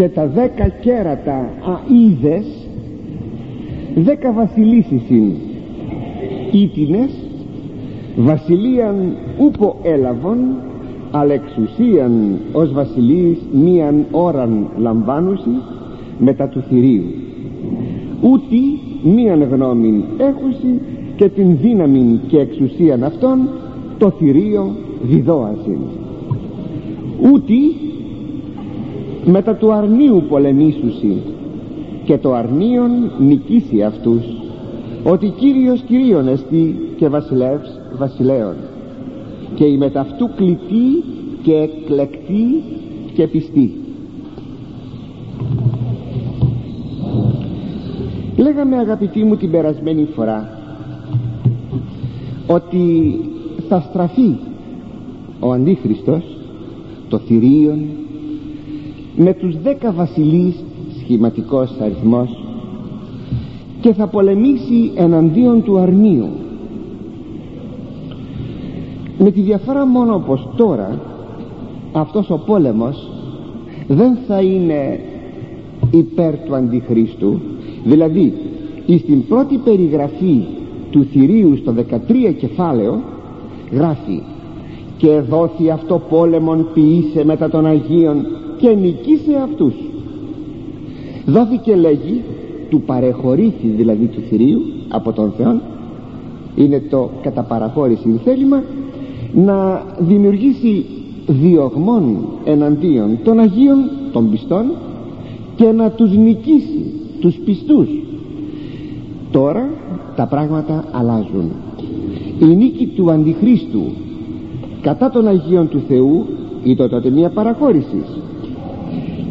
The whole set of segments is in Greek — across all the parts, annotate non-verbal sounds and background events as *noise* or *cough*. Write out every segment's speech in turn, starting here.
και τα δέκα κέρατα αίδες δέκα βασιλίσεις είναι. Ήτινες βασιλείαν ούπο έλαβον αλλά εξουσίαν ως βασιλείς μίαν ώραν λαμβάνουσι μετά του θηρίου. Ούτι μίαν γνώμην έχουσι και την δύναμη και εξουσίαν αυτών το θηρίο διδόασιν. Ούτι μετά του αρνίου πολεμήσουσι. Και το αρνίον νικήσει αυτούς ότι Κύριος Κυρίων εστί και βασιλεύς βασιλέων. Και η μεταυτού κλητή και εκλεκτή και πιστή. Λέγαμε αγαπητοί μου την περασμένη φορά ότι θα στραφεί ο Αντίχριστος το θηρίον με τους δέκα βασιλείς σχηματικός αριθμός και θα πολεμήσει εναντίον του αρνίου. Με τη διαφορά μόνο πως τώρα αυτός ο πόλεμος δεν θα είναι υπέρ του Αντιχρίστου δηλαδή στην πρώτη περιγραφή του θηρίου στο 13 κεφάλαιο γράφει και δόθη αυτό πόλεμον ποιήσε μετά των Αγίων και νικήσε αυτούς. Δόθηκε λέγει του παρεχωρήθη δηλαδή του θηρίου από τον Θεό είναι το κατά παραχώρηση θέλημα να δημιουργήσει διωγμών εναντίον των Αγίων των πιστών και να τους νικήσει τους πιστούς. Τώρα τα πράγματα αλλάζουν. Η νίκη του Αντιχρίστου κατά των Αγίων του Θεού ήταν τότε μια παραχώρηση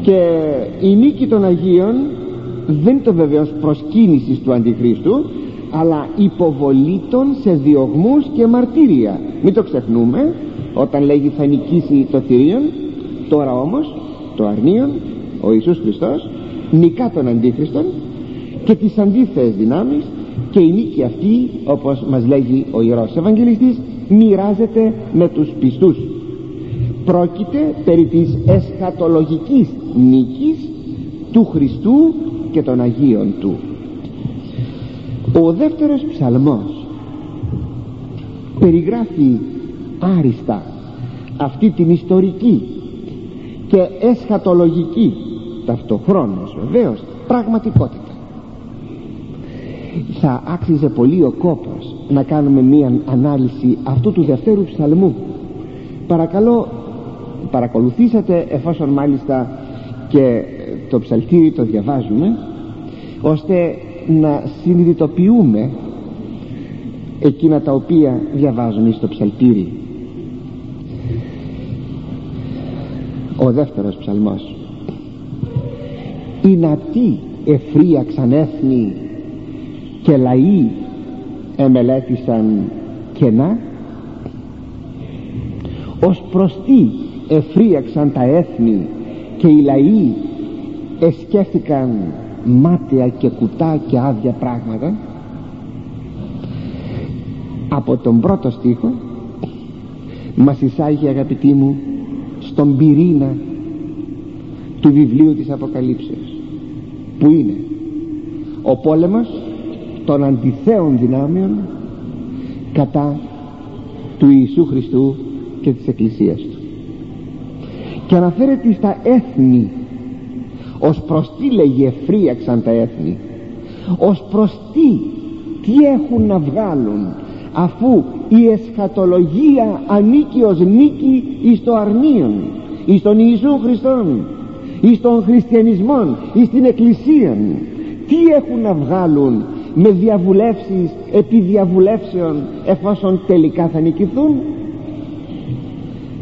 και η νίκη των Αγίων δεν είναι το βεβαίως προσκύνησης του Αντιχρίστου αλλά υποβολή των σε διωγμούς και μαρτύρια. Μην το ξεχνούμε όταν λέγει θα νικήσει το θηρίον τώρα όμως το αρνίον ο Ιησούς Χριστός νικά τον Αντίχριστον και τις αντίθετες δυνάμεις και η νίκη αυτή όπως μας λέγει ο Ιερός Ευαγγελιστής μοιράζεται με τους πιστούς. Πρόκειται περί της εσχατολογικής νίκης του Χριστού και των Αγίων Του. Ο δεύτερος ψαλμός περιγράφει άριστα αυτή την ιστορική και εσχατολογική ταυτοχρόνως βεβαίως πραγματικότητα. Θα άξιζε πολύ ο κόπος να κάνουμε μία ανάλυση αυτού του δευτέρου ψαλμού. Παρακαλώ παρακολουθήσατε εφόσον μάλιστα και το ψαλτήρι το διαβάζουμε ώστε να συνειδητοποιούμε εκείνα τα οποία διαβάζουμε στο ψαλτήρι. Ο δεύτερος ψαλμός. «Οι τι εφρίαξαν έθνη και λαοί εμελέτησαν κενά. Ως προς τι εφρίαξαν τα έθνη και οι λαοί εσκέφθηκαν μάτια και κουτά και άδεια πράγματα. Από τον πρώτο στίχο μας εισάγει αγαπητοί μου στον πυρήνα του βιβλίου της Αποκαλύψεως που είναι ο πόλεμος των αντιθέων δυνάμεων κατά του Ιησού Χριστού και της Εκκλησίας Του και αναφέρεται στα έθνη. Ως προς τι λέγει εφρίαξαν τα έθνη. Ως προς τι τι έχουν να βγάλουν αφού η εσχατολογία ανήκει ως νίκη εις το αρνίον εις τον Ιησού Χριστόν εις τον χριστιανισμό εις την εκκλησία τι έχουν να βγάλουν με διαβουλεύσεις επί διαβουλεύσεων εφόσον τελικά θα νικηθούν;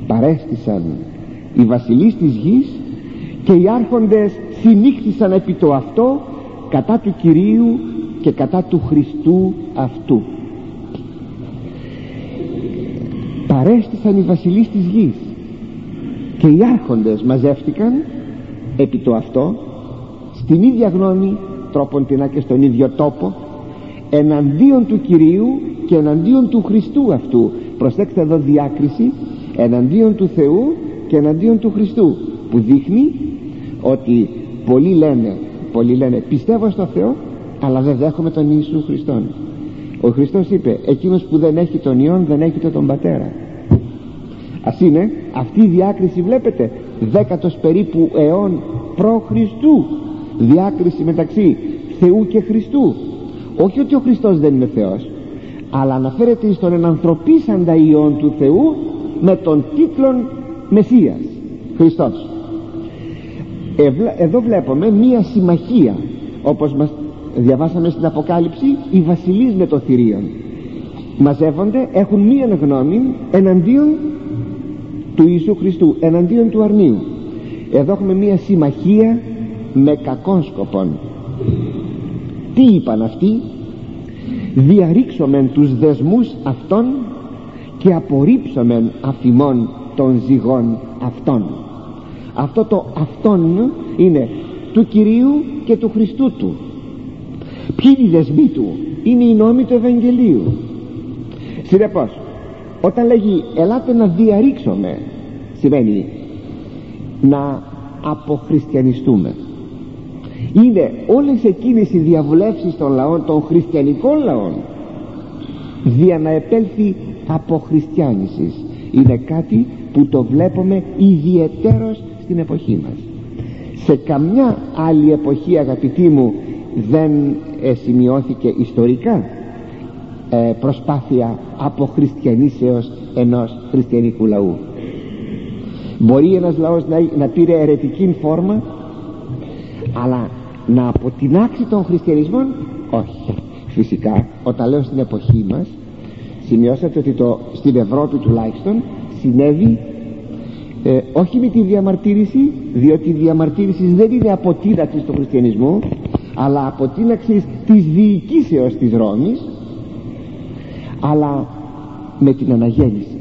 Παρέστησαν οι βασιλείς της γης και οι άρχοντες συνήχθησαν επί το αυτό κατά του Κυρίου και κατά του Χριστού αυτού. Παρέστησαν οι βασιλείς της γης και οι άρχοντες μαζεύτηκαν επί το αυτό στην ίδια γνώμη τρόπον την και στον ίδιο τόπο εναντίον του Κυρίου και εναντίον του Χριστού αυτού. Προσέξτε εδώ διάκριση εναντίον του Θεού και εναντίον του Χριστού που δείχνει ότι πολλοί λένε πολλοί λένε πιστεύω στο Θεό αλλά δεν δέχομαι τον Ιησού Χριστόν ο Χριστός είπε εκείνος που δεν έχει τον Υιόν δεν έχει τον Πατέρα ας είναι αυτή η διάκριση βλέπετε δέκατος περίπου αιών προ Χριστού. Διάκριση μεταξύ Θεού και Χριστού. Όχι ότι ο Χριστός δεν είναι Θεός αλλά αναφέρεται στον ενανθρωπίσαντα Υιόν του Θεού με τον τίτλο Μεσσίας Χριστός. Εδώ βλέπουμε μία συμμαχία όπως μας διαβάσαμε στην Αποκάλυψη οι βασιλείς με το θηρίον. Μαζεύονται έχουν μία γνώμη εναντίον του Ιησού Χριστού εναντίον του αρνίου. Εδώ έχουμε μία συμμαχία με κακών σκοπών. Τι είπαν αυτοί; Διαρρήξομεν τους δεσμούς αυτών και απορρίψομεν αφημών των ζυγών αυτών. Αυτό το αυτόν είναι του Κυρίου και του Χριστού του. Ποιοι είναι οι δεσμοί του; Είναι οι νόμοι του Ευαγγελίου. Συνεπώς όταν λέγει ελάτε να διαρρήξουμε σημαίνει να αποχριστιανιστούμε. Είναι όλες εκείνες οι διαβουλεύσεις των λαών των χριστιανικών λαών δια να επέλθει αποχριστιάνησης είναι κάτι που το βλέπουμε ιδιαιτέρως στην εποχή μας. Σε καμιά άλλη εποχή αγαπητοί μου δεν ε, σημειώθηκε ιστορικά ε, προσπάθεια αποχριστιανήσεως ενός χριστιανικού λαού. Μπορεί ένας λαός να, να πήρε αιρετική φόρμα αλλά να αποτινάξει τον χριστιανισμό όχι. Φυσικά όταν λέω στην εποχή μας σημειώσατε ότι το, στην Ευρώπη τουλάχιστον συνέβη ε, όχι με τη διαμαρτύρηση διότι η διαμαρτύρηση δεν είναι αποτείναξης του χριστιανισμού αλλά αποτείναξης της διοικήσεως της Ρώμης αλλά με την αναγέννηση.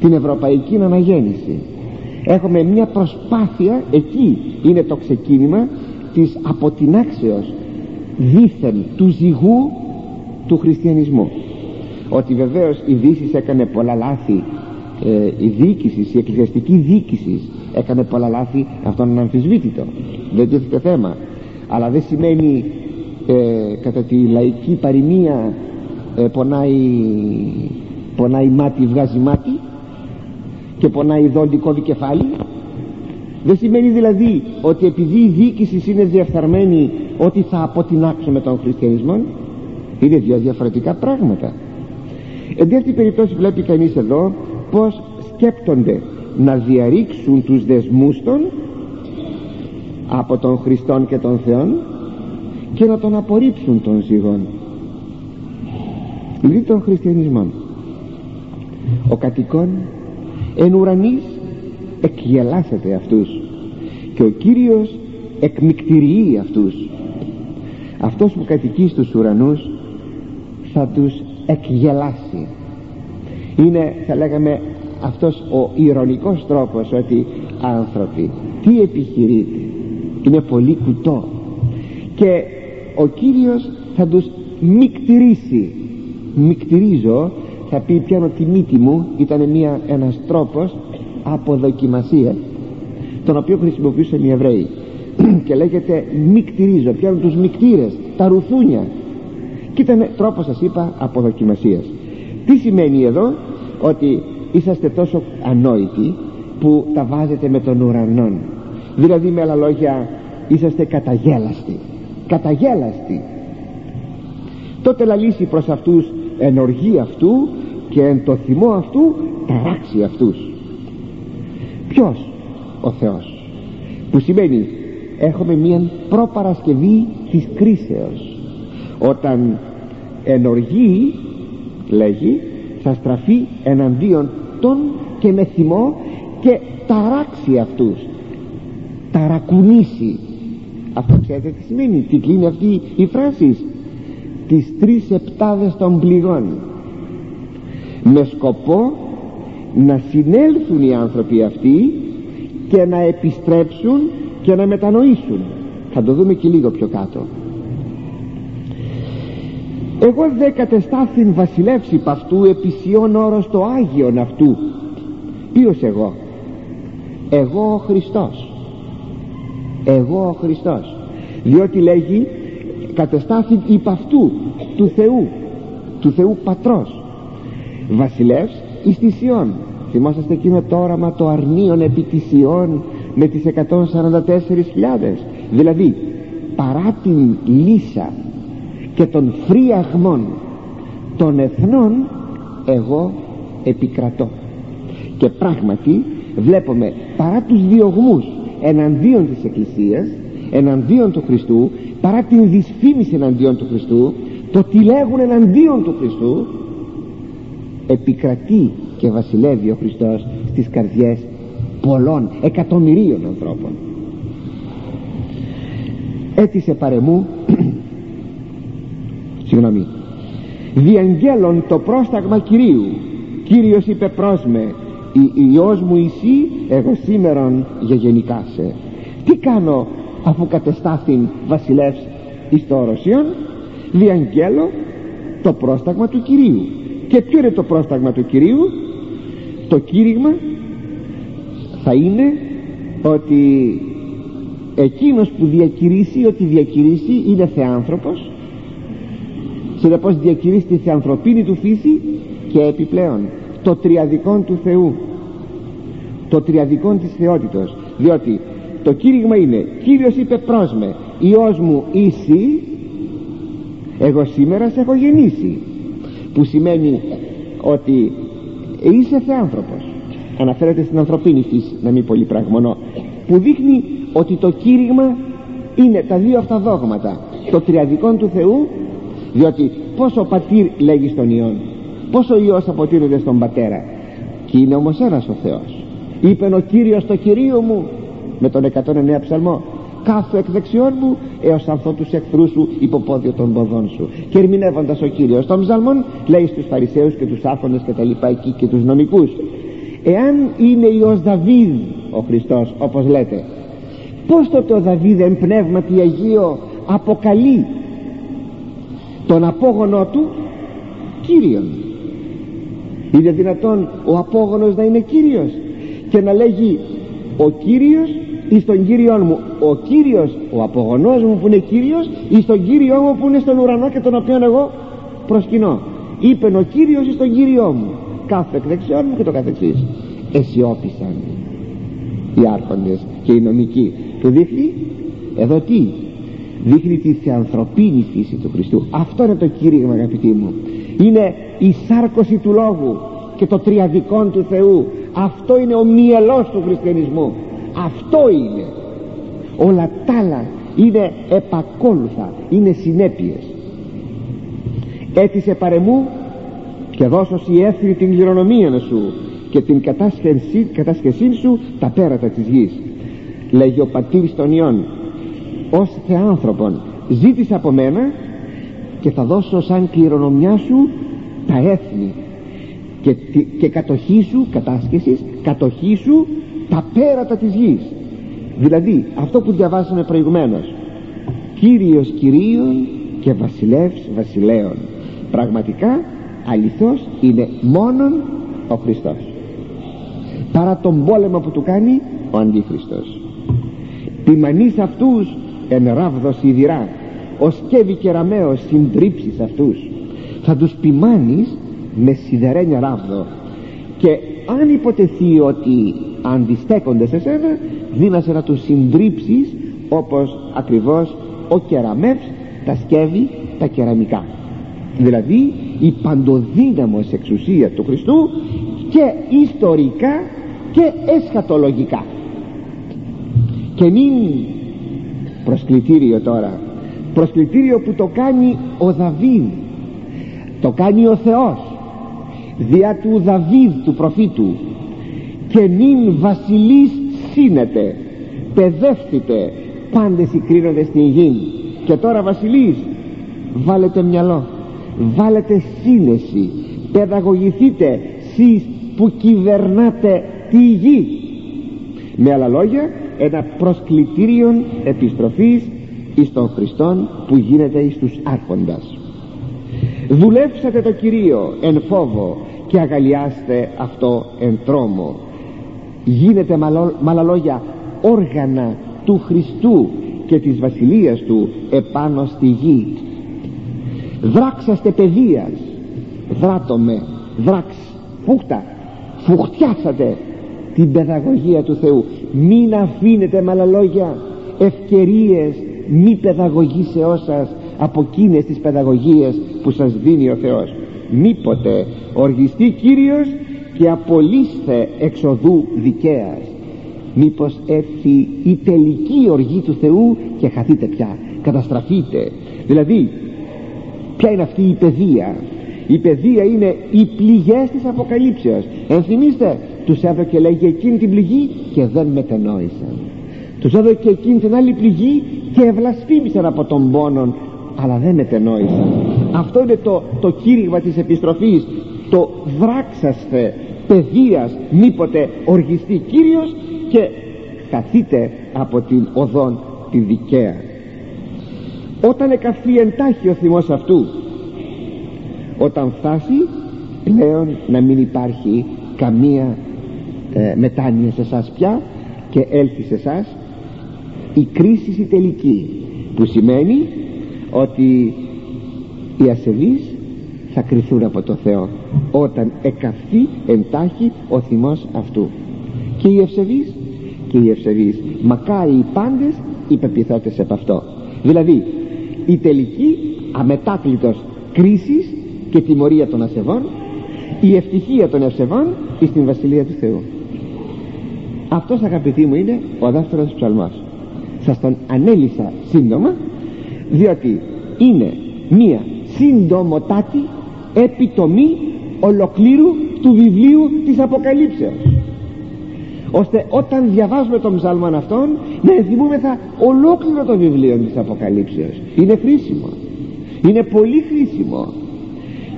Την ευρωπαϊκή αναγέννηση. Έχουμε μια προσπάθεια εκεί είναι το ξεκίνημα της αποτινάξεως δίθεν του ζυγού του χριστιανισμού ότι βεβαίως η Δύσης έκανε πολλά λάθη ε, η διοίκησης, η εκκλησιαστική διοίκησης έκανε πολλά λάθη αυτόν είναι αμφισβήτητο. Δεν τίθεται θέμα. Αλλά δεν σημαίνει ε, κατά τη λαϊκή παροιμία ε, πονάει, πονάει μάτι βγάζει μάτι και πονάει δόντικο κεφάλι. Δεν σημαίνει δηλαδή ότι επειδή η διοίκηση είναι διεφθαρμένη ότι θα αποτινάξουμε τον χριστιανισμό. Είναι δύο διαφορετικά πράγματα εν τέτοια περιπτώσει βλέπει κανείς εδώ πως σκέπτονται να διαρρήξουν τους δεσμούς των από τον Χριστόν και τον Θεόν και να τον απορρίψουν των ζυγών δι των χριστιανισμών ο κατοικών εν ουρανής εκγελάσετε αυτούς και ο Κύριος εκμυκτηριεί αυτούς. Αυτός που κατοικεί στους ουρανούς θα τους εκγελάσει. Είναι θα λέγαμε αυτός ο ηρωνικός τρόπος ότι άνθρωποι τι επιχειρείτε; Είναι πολύ κουτό. Και ο Κύριος θα τους μικτηρίσει. Μικτηρίζω θα πει πιάνω τη μύτη μου ήταν μια, ένας τρόπος αποδοκιμασία τον οποίο χρησιμοποιούσαν οι Εβραίοι *clears throat* και λέγεται μικτηρίζω. Πιάνω τους μικτήρες τα ρουθούνια και ήταν τρόπος σας είπα αποδοκιμασίας. Τι σημαίνει εδώ ότι είσαστε τόσο ανόητοι που τα βάζετε με τον ουρανό δηλαδή με άλλα λόγια είσαστε καταγέλαστοι. Καταγέλαστοι. Τότε λαλήσει προς αυτούς εν οργή αυτού και εν το θυμό αυτού ταράξει αυτούς. Ποιος ο Θεός; Που σημαίνει έχουμε μια προπαρασκευή της κρίσεως όταν εν οργή λέγει θα στραφεί εναντίον των και με θυμό και ταράξει αυτούς. Ταρακουνήσει. Αυτό ξέρετε τι σημαίνει τι κλείνει αυτή η φράση. Τις τρεις επτάδες των πληγών. Με σκοπό να συνέλθουν οι άνθρωποι αυτοί και να επιστρέψουν και να μετανοήσουν. Θα το δούμε και λίγο πιο κάτω εγώ δε κατεστάθην βασιλεύσει π' αυτού επισιών όρος το Άγιον αυτού. Ποιος εγώ; Εγώ ο Χριστός. Εγώ ο Χριστός. Διότι λέγει κατεστάθη υπ' αυτού του Θεού του Θεού Πατρός. Βασιλεύς εις τη Σιών. Θυμόσαστε εκείνο το όραμα το αρνίον επί τη Σιών με τις 144.000 δηλαδή παρά την λύσα και των φρίαγμών των εθνών εγώ επικρατώ. Και πράγματι βλέπουμε παρά τους διωγμούς εναντίον της Εκκλησίας εναντίον του Χριστού παρά την δυσφήμιση εναντίον του Χριστού το τι λέγουν εναντίον του Χριστού επικρατεί και βασιλεύει ο Χριστός στις καρδιές πολλών εκατομμυρίων ανθρώπων. Έτησε παρεμού συγγνώμη διαγγέλων το πρόσταγμα Κυρίου. Κύριος είπε πρόσμε η Υιός μου εσύ εγώ σήμερον για γενικά σε. Τι κάνω αφού κατεστάθην βασιλεύς εις το οροσιόν διαγγέλω το πρόσταγμα του Κυρίου και ποιο είναι το πρόσταγμα του Κυρίου; Το κήρυγμα θα είναι ότι εκείνος που διακηρύσει ότι διακηρύσει είναι θεάνθρωπος συνεπώς διακηρύσει τη θεανθρωπίνη του φύση και επιπλέον το τριαδικό του Θεού. Το τριαδικό της θεότητος. Διότι το κήρυγμα είναι Κύριος είπε πρόσμε Υιός μου είσαι εγώ σήμερα σε έχω γεννήσει που σημαίνει ότι είσαι θεάνθρωπος. Αναφέρεται στην ανθρωπίνη φύση να μην πολύ πραγμονώ που δείχνει ότι το κήρυγμα είναι τα δύο αυτά δόγματα. Το τριαδικό του Θεού διότι πόσο ο πατήρ λέγει στον Υιόν πόσο ο Υιός αποτείνεται στον πατέρα. Και είναι όμως ένας ο Θεός. Είπε ο Κύριος το Κυρίο μου με τον 109 ψαλμό κάθω εκ δεξιών μου έως ανθώ τους εχθρούς σου υποπόδιο των ποδών σου και ερμηνεύοντας ο Κύριος των ψαλμών λέει στους Φαρισαίους και τους άφωνες και τα λοιπά εκεί και τους νομικούς εάν είναι Υιός Δαβίδ ο Χριστός όπως λέτε πως τότε ο Δαβίδ εν πνεύματι Αγίο αποκαλεί τον απόγονό του Κύριον. Είναι δυνατόν ο απόγονος να είναι Κύριος και να λέγει ο Κύριος εις τον Κύριό μου ο Κύριος ο απογονός μου που είναι Κύριος εις τον Κύριό μου που είναι στον ουρανό και τον οποίο εγώ προσκυνώ είπε ο Κύριος εις τον Κύριό μου κάθε εκ δεξιών μου και το καθεξής αισιόπισαν οι άρχοντες και οι νομικοί που δείχνει εδώ τι δείχνει τη θεανθρωπίνη φύση του Χριστού. Αυτό είναι το κήρυγμα αγαπητοί μου. Είναι η σάρκωση του λόγου και το τριαδικό του Θεού. Αυτό είναι ο μυελός του χριστιανισμού. Αυτό είναι. Όλα τα άλλα είναι επακόλουθα είναι συνέπειες. Έτησε παρεμού και δώσω η έθρη την κληρονομία σου και την κατάσχεσή, κατάσχεσή σου τα πέρατα της γης. Λέγει ο πατήρης των Υιών ως θεάνθρωπον ζήτησε από μένα και θα δώσω σαν κληρονομιά σου τα έθνη και, και κατοχή σου κατάσχεσης κατοχή σου τα πέρατα της γης. Δηλαδή αυτό που διαβάσαμε προηγουμένως. Κύριος Κυρίων και Βασιλεύς Βασιλέων. Πραγματικά αληθώς είναι μόνον ο Χριστός. Παρά τον πόλεμο που του κάνει ο Αντίχριστος. Ποιμανείς αυτούς εν ράβδος σιδηρά ο σκεύη και ραμαίος συντρίψεις αυτούς. Θα τους ποιμάνεις με σιδερένια ράβδο. Και αν υποτεθεί ότι αντιστέκονται σε σένα δίνασε να τους συντρίψεις όπως ακριβώς ο κεραμεύς τα σκεύη τα κεραμικά. Δηλαδή η παντοδύναμος εξουσία του Χριστού και ιστορικά και εσχατολογικά. Και μην προσκλητήριο τώρα. Προσκλητήριο που το κάνει ο Δαβίδ. Το κάνει ο Θεός. Δια του Δαβίδ του προφήτου. Και νυν βασιλείς σύνεται παιδεύθητε πάντες οι κρίνοντες στην γη. Και τώρα βασιλείς βάλετε μυαλό βάλετε σύνεση παιδαγωγηθείτε σεις που κυβερνάτε τη γη. Με άλλα λόγια ένα προσκλητήριο επιστροφής εις τον Χριστόν που γίνεται εις τους άρχοντας. Δουλέψατε το Κυρίο εν φόβο και αγαλιάστε αυτό εν τρόμο. Γίνεται με άλλα λόγια όργανα του Χριστού και της Βασιλείας Του επάνω στη γη. Δράξαστε παιδείας. Δράτομε δράξ. Φούχτα. Φουχτιάσατε την παιδαγωγία του Θεού. Μην αφήνετε με άλλα λόγια ευκαιρίες μη παιδαγωγήσεώς σας από εκείνες τις παιδαγωγίες που σας δίνει ο Θεός. Μήποτε οργιστεί Κύριος και απολύστε εξοδού δικαίας. Μήπως έρθει η τελική οργή του Θεού και χαθείτε πια καταστραφείτε. Δηλαδή ποια είναι αυτή η παιδεία; Η παιδεία είναι οι πληγές της Αποκαλύψεως. Ενθυμίστε τους έδωκε λέγει εκείνη την πληγή και δεν μετενόησαν. Τους έδωκε εκείνη την άλλη πληγή και ευλασφήμισαν από τον πόνο αλλά δεν μετενόησαν. Αυτό είναι το, το κήρυγμα της επιστροφής. Το δράξαστε παιδείας μήποτε οργιστεί Κύριος και καθείτε από την οδόν τη δικαία. Όταν εκαθεί εντάχει ο θυμός αυτού όταν φτάσει πλέον να μην υπάρχει καμία ε, μετάνοια σε εσάς πια και έλθει σε εσάς. Η κρίση η τελική που σημαίνει ότι οι ασεβείς θα κρυθούν από το Θεό όταν εκαυθεί εντάχει ο θυμός αυτού. Και οι ευσεβείς και οι ευσεβείς μακάρι οι πάντες οι πεπιθώτες από αυτό. Δηλαδή η τελική αμετάκλητος κρίσης και τιμωρία των ασεβών η ευτυχία των ευσεβών στην Βασιλεία του Θεού αυτός αγαπητοί μου είναι ο δεύτερος ψαλμός σας τον ανέλησα σύντομα διότι είναι μία σύντομοτάτη επιτομή ολοκλήρου του βιβλίου της Αποκαλύψεως. Ώστε όταν διαβάζουμε τον ψάλμο αυτόν να ενθυμούμεθα ολόκληρο το βιβλίο της Αποκαλύψεως. Είναι χρήσιμο. Είναι πολύ χρήσιμο.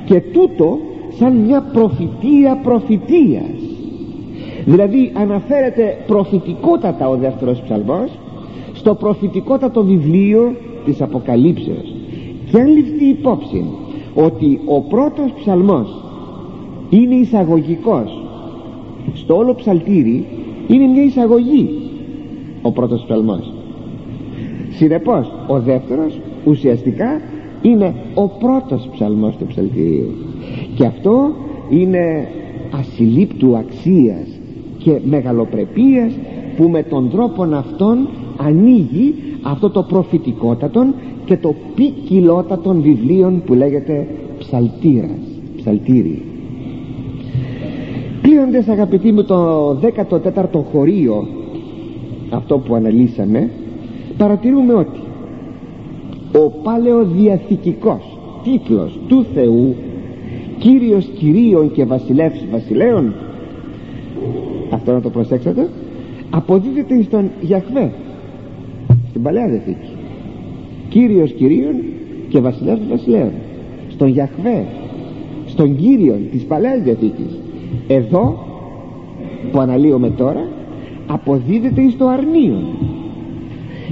Και τούτο σαν μια προφητεία προφητείας δηλαδή αναφέρεται προφητικότατα ο δεύτερος ψαλμός στο προφητικότατο βιβλίο της Αποκαλύψεως. Και αν ληφθεί υπόψη ότι ο πρώτος ψαλμός είναι εισαγωγικός στο όλο ψαλτήρι είναι μια εισαγωγή ο πρώτος ψαλμός. Συνεπώς ο δεύτερος ουσιαστικά είναι ο πρώτος ψαλμός του ψαλτηρίου. Και αυτό είναι ασυλλήπτου αξίας και μεγαλοπρεπίας που με τον τρόπο αυτόν ανοίγει αυτό το προφητικότατον και το ποικιλότατον βιβλίων που λέγεται ψαλτήρας ψαλτήρι. Κλείνοντας αγαπητοί μου το 14ο χωρίο αυτό που αναλύσαμε παρατηρούμε ότι ο παλαιοδιαθηκικός τίτλος του Θεού Κύριος Κυρίων και Βασιλεύς Βασιλέων αυτό να το προσέξετε. Αποδίδεται στον Γιαχβέ στην Παλαιά Διαθήκη. Κύριος Κυρίων και Βασιλεύς Βασιλέων. Στον Γιαχβέ στον Κύριο της Παλαιάς Διαθήκης. Εδώ που αναλύουμε τώρα αποδίδεται στο αρνείο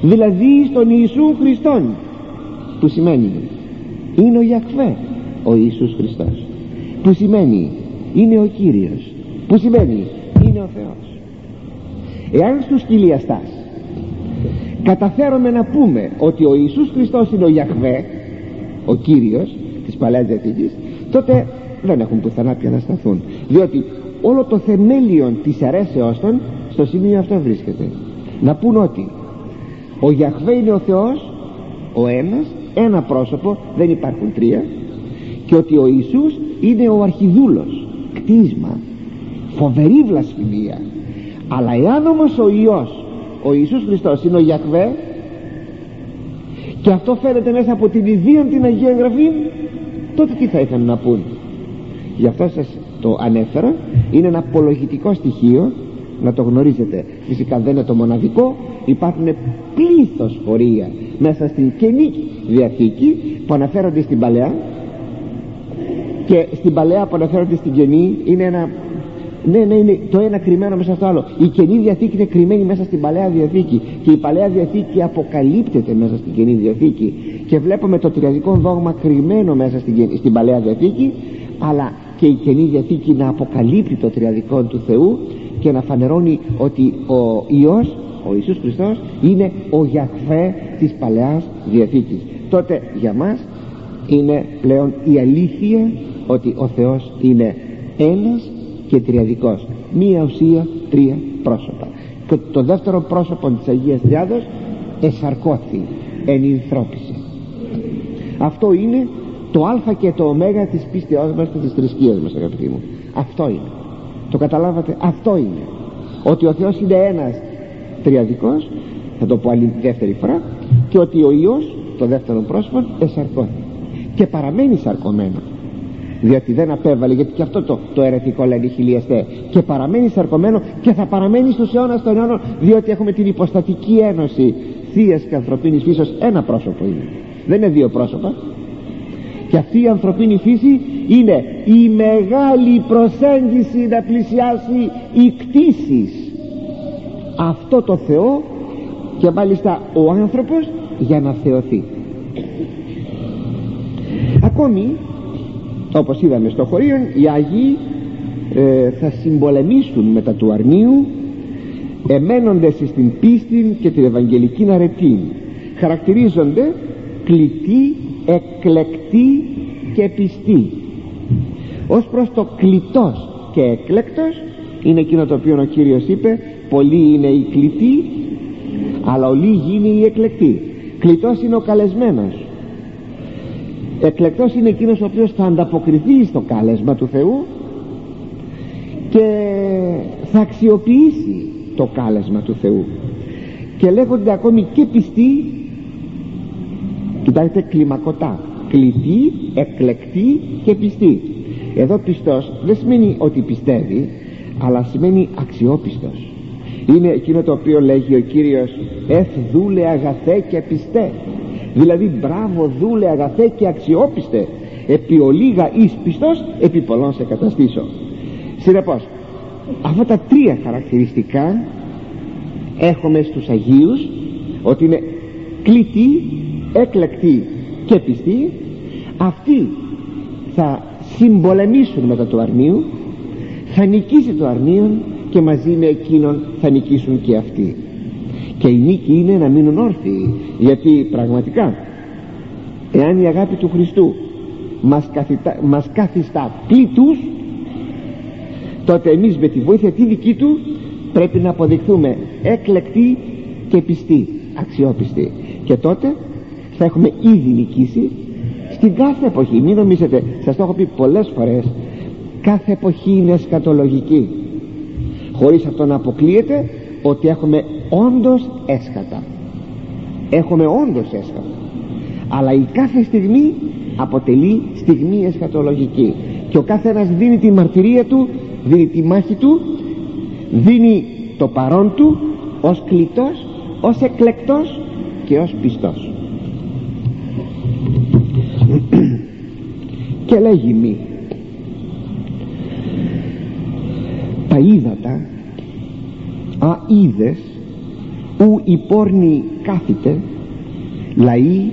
δηλαδή στον Ιησού Χριστόν που σημαίνει είναι ο Γιακβέ ο Ιησούς Χριστός. Που σημαίνει είναι ο Κύριος. Που σημαίνει είναι ο Θεός. Εάν στους κοιλιαστάς καταφέρουμε να πούμε ότι ο Ιησούς Χριστός είναι ο Γιαχβέ ο Κύριος της Παλαιάς Διαθήκης τότε δεν έχουν πουθενά πια να σταθούν. Διότι όλο το θεμέλιο της αρέσεώς των στο σημείο αυτό βρίσκεται. Να πούν ότι ο Γιαχβέ είναι ο Θεός ο ένας ένα πρόσωπο δεν υπάρχουν τρία και ότι ο Ιησούς είναι ο αρχιδούλος κτίσμα φοβερή βλασφημία. Αλλά εάν όμως ο Υιός ο Ιησούς Χριστός είναι ο Γιαχβέ και αυτό φαίνεται μέσα από την ιδία την Αγία Γραφή τότε τι θα ήθελαν να πούν; Γι' αυτό σας το ανέφερα. Είναι ένα απολογητικό στοιχείο να το γνωρίζετε. Φυσικά δεν είναι το μοναδικό. Υπάρχουν πλήθος φορεία μέσα στην Καινή Διαθήκη που αναφέρονται στην Παλαιά και στην Παλαιά που αναφέρονται στην Καινή. Είναι ένα ναι, ναι, είναι το ένα κρυμμένο μέσα στο άλλο. Η καινή διαθήκη είναι κρυμμένη μέσα στην παλαιά διαθήκη και η παλαιά διαθήκη αποκαλύπτεται μέσα στην καινή διαθήκη. Και βλέπουμε το τριαδικό δόγμα κρυμμένο μέσα στην, στην παλαιά διαθήκη, αλλά και η Καινή Διαθήκη να αποκαλύπτει το τριαδικό του Θεού και να φανερώνει ότι ο Υιός ο Ιησούς Χριστός είναι ο Γιαχβέ της Παλαιάς Διαθήκης τότε για μας είναι πλέον η αλήθεια ότι ο Θεός είναι ένας και τριαδικός μία ουσία τρία πρόσωπα. Και το δεύτερο πρόσωπο της Αγίας Τριάδος εσαρκώθη ενυνθρώπισε αυτό είναι το α και το ω της πίστεώς μας και της θρησκείας μας αγαπητοί μου. Αυτό είναι. Το καταλάβατε αυτό είναι. Ότι ο Θεός είναι ένας τριαδικός θα το πω άλλη δεύτερη φορά και ότι ο Υιός το δεύτερο πρόσωπο εσαρκώθη. Και παραμένει σαρκωμένος διότι δεν απέβαλε γιατί και αυτό το, το αιρετικό λένε χιλιαστές. Και παραμένει σαρκωμένο και θα παραμένει στους αιώνας των αιώνων διότι έχουμε την υποστατική ένωση. Θείας και ανθρωπίνης φύσεως ένα πρόσωπο είναι. Δεν είναι δύο πρόσωπα. Και αυτή η ανθρωπίνη φύση είναι η μεγάλη προσέγγιση να πλησιάσει οι κτήσεις αυτό το Θεό και μάλιστα ο άνθρωπος για να θεωθεί. Ακόμη όπως είδαμε στο χωρίο οι Άγιοι ε, θα συμπολεμήσουν μετά του αρνίου εμένοντες στην πίστη και την Ευαγγελική αρετή χαρακτηρίζονται κλητοί, εκλεκτοί και πιστοί. Ως προς το κλητός και εκλεκτός είναι εκείνο το οποίο ο Κύριος είπε πολλοί είναι οι κλητοί αλλά ο λίγοι είναι οι εκλεκτοί κλητός είναι ο καλεσμένος εκλεκτός είναι εκείνος ο οποίος θα ανταποκριθεί στο κάλεσμα του Θεού και θα αξιοποιήσει το κάλεσμα του Θεού. Και λέγονται ακόμη και πιστοί κοιτάξτε κλιμακωτά. Κλητή, εκλεκτή και πιστή εδώ πιστός δεν σημαίνει ότι πιστεύει αλλά σημαίνει αξιόπιστος. Είναι εκείνο το οποίο λέγει ο Κύριος εφ δούλε αγαθέ και πιστέ δηλαδή μπράβο δούλε αγαθέ και αξιόπιστε. Επί ολίγα εις πιστός επί πολλών σε καταστήσω. Συνεπώς αυτά τα τρία χαρακτηριστικά έχουμε στους Αγίους ότι είναι κλητοί, εκλεκτοί και πιστοί. Αυτοί θα συμπολεμήσουν μετά το αρνίου θα νικήσει το αρνίον και μαζί με εκείνον θα νικήσουν και αυτοί και η νίκη είναι να μείνουν όρθιοι γιατί πραγματικά εάν η αγάπη του Χριστού μας, καθιστά, μας καθιστά πλήτους τότε εμείς με τη βοήθεια τη δική του πρέπει να αποδειχθούμε εκλεκτοί και πιστοί αξιόπιστοι. Και τότε θα έχουμε ήδη νικήσει στην κάθε εποχή. Μην νομίζετε σας το έχω πει πολλές φορές κάθε εποχή είναι εσκατολογική χωρίς αυτό να αποκλείεται ότι έχουμε όντως έσχατα. Έχουμε όντως έσχατα. Αλλά η κάθε στιγμή αποτελεί στιγμή εσχατολογική. Και ο κάθε ένας δίνει τη μαρτυρία του δίνει τη μάχη του δίνει το παρόν του ως κλητός ως εκλεκτός και ως πιστός. *clears throat* Και λέγει μη. Τα ύδατα α είδες ου η πόρνη κάθεται λαοί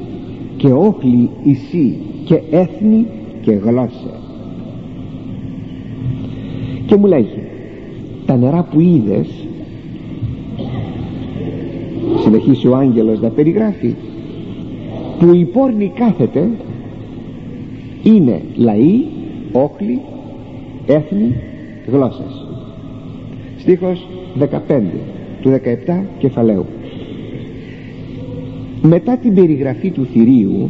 και όχλοι ισί και έθνη και γλώσσα. Και μου λέγει τα νερά που είδες συνεχίσει ο άγγελος να περιγράφει που η πόρνη κάθεται είναι λαοί, όχλοι, έθνη, γλώσσες στίχος 15 του 17 κεφαλαίου. Μετά την περιγραφή του θηρίου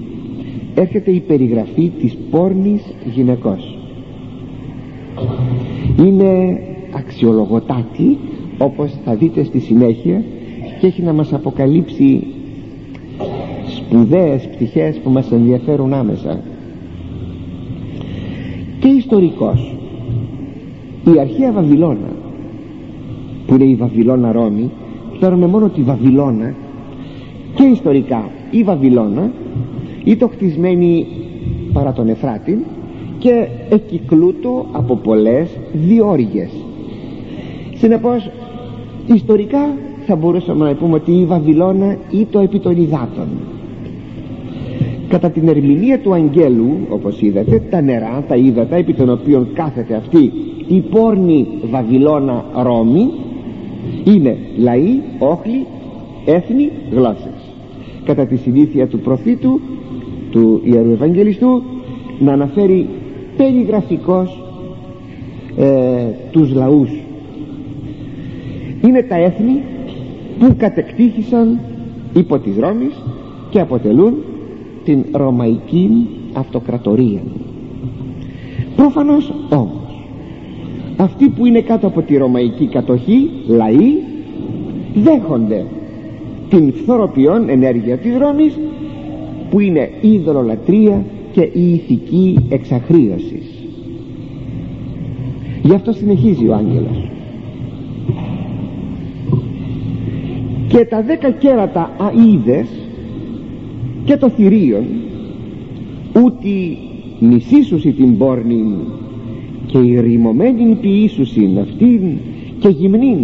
έρχεται η περιγραφή της πόρνης γυναικός. Είναι αξιολογοτάτη όπως θα δείτε στη συνέχεια και έχει να μας αποκαλύψει σπουδαίες πτυχές που μας ενδιαφέρουν άμεσα. Και ιστορικός. Η αρχαία Βαβυλώνα που είναι η Βαβυλώνα Ρώμη ξέρουμε μόνο τη Βαβυλώνα και ιστορικά η Βαβυλώνα ήταν χτισμένη παρά τον Εφράτη και εκυκλούτο από πολλές διόρυγες συνεπώς ιστορικά θα μπορούσαμε να πούμε ότι η Βαβυλώνα ήταν επί των υδάτων. Κατά την ερμηνεία του αγγέλου όπως είδατε τα νερά, τα ύδατα επί των οποίων κάθεται αυτή η πόρνη Βαβυλώνα Ρώμη είναι λαοί, όχλοι, έθνη, γλώσσες. Κατά τη συνήθεια του προφήτου του Ιερού Ευαγγελιστού να αναφέρει περιγραφικός ε, τους λαούς. Είναι τα έθνη που κατεκτήθησαν υπό της Ρώμης και αποτελούν την Ρωμαϊκή Αυτοκρατορία. Προφανώς όμως αυτοί που είναι κάτω από τη Ρωμαϊκή κατοχή λαοί δέχονται την φθοροποιών ενέργεια της Ρώμης που είναι η ειδωλολατρία και η ηθική εξαχρίωσης. Γι' αυτό συνεχίζει ο άγγελος. Και τα δέκα κέρατα αίδες και το θηρίον ούτι μισήσουσι την πόρνη και η ρημωμένη ποιήσουσιν αυτήν και γυμνήν.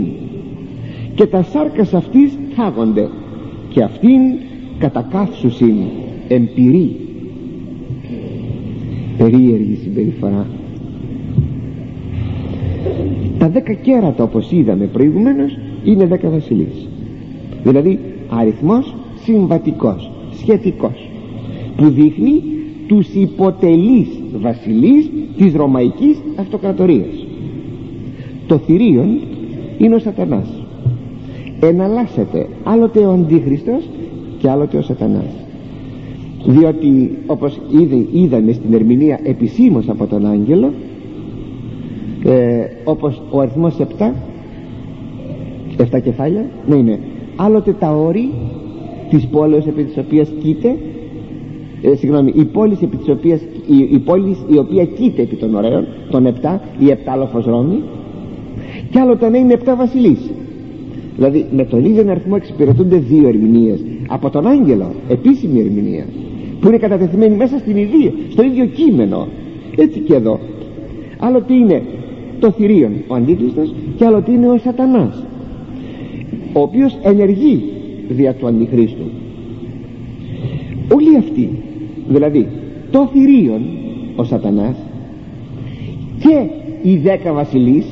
Και τα σάρκας αυτής θάγονται και αυτήν κατακάφσουσιν εμπειρή. Περίεργη συμπεριφορά. Τα δέκα κέρατα όπως είδαμε προηγουμένως είναι δέκα βασιλείς. Δηλαδή αριθμός συμβατικός σχετικός που δείχνει τους υποτελείς βασιλείς της Ρωμαϊκής Αυτοκρατορίας. Το θηρίον είναι ο σατανάς. Εναλλάσσεται άλλοτε ο Αντίχριστος και άλλοτε ο σατανάς. Διότι όπως ήδη είδαμε στην ερμηνεία επισήμως από τον άγγελο ε, όπως ο αριθμός 7 7 κεφάλια ναι είναι άλλοτε τα όρη της πόλης επί της οποίας κοίται ε, συγγνώμη, η πόλη επί της οποίας η, η πόλη η οποία κοίται επί των ωραίων των 7 η επτάλοφος Ρώμη και άλλοτε να είναι 7 βασιλείς. Δηλαδή με τον ίδιο αριθμό εξυπηρετούνται δύο ερμηνείες. Από τον άγγελο επίσημη ερμηνεία που είναι κατατεθειμένη μέσα στην ιδία στο ίδιο κείμενο. Έτσι και εδώ. Άλλο τι είναι το θηρίον ο αντίχριστος και άλλο τι είναι ο σατανάς ο οποίος ενεργεί δια του αντιχρίστου. Όλοι αυτοί δηλαδή το θηρίον ο σατανάς και οι δέκα βασιλείς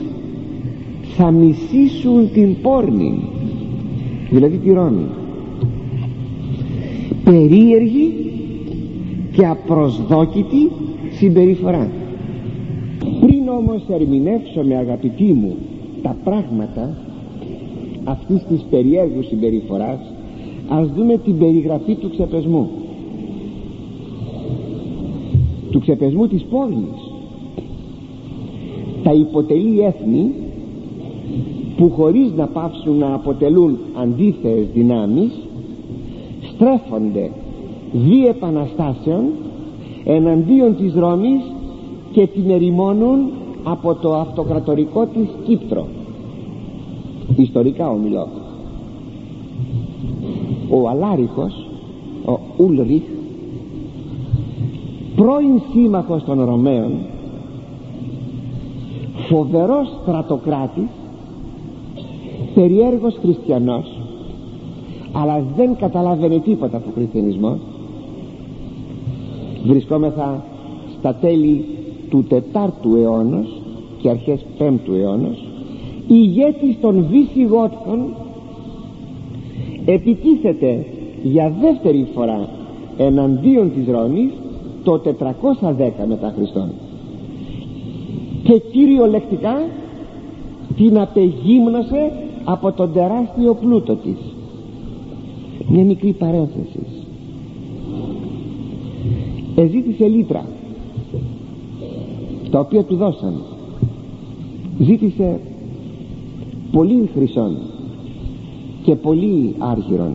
θα μισήσουν την πόρνη. Δηλαδή τη Ρώμη. Περίεργη και απροσδόκητη συμπεριφορά. Πριν όμως ερμηνεύσω με αγαπητή μου τα πράγματα αυτής της περιέργου συμπεριφοράς ας δούμε την περιγραφή του ξεπεσμού του ξεπεσμού της πόλης. Τα υποτελεί έθνη που χωρίς να πάψουν να αποτελούν αντίθεες δυνάμεις στρέφονται δι' επαναστάσεων εναντίον της Ρώμης και την ερημώνουν από το αυτοκρατορικό της Κύπτρο. Ιστορικά ομιλώ. Ο Αλάριχος ο Ούλριχ πρώην σύμμαχος των Ρωμαίων φοβερός στρατοκράτης περιέργος χριστιανός αλλά δεν καταλάβαινε τίποτα από χριστιανισμό βρισκόμεθα στα τέλη του τετάρτου αιώνα και αρχές πέμπτου αιώνα ηγέτης των Βυσιγότων επιτίθεται για δεύτερη φορά εναντίον της Ρώμης το 410 μετά Χριστόν. Και κυριολεκτικά την απεγύμνωσε από τον τεράστιο πλούτο της. Μια μικρή παρένθεση. Εζήτησε λίτρα τα οποία του δώσαν ζήτησε πολύ χρυσών και πολύ άργυρων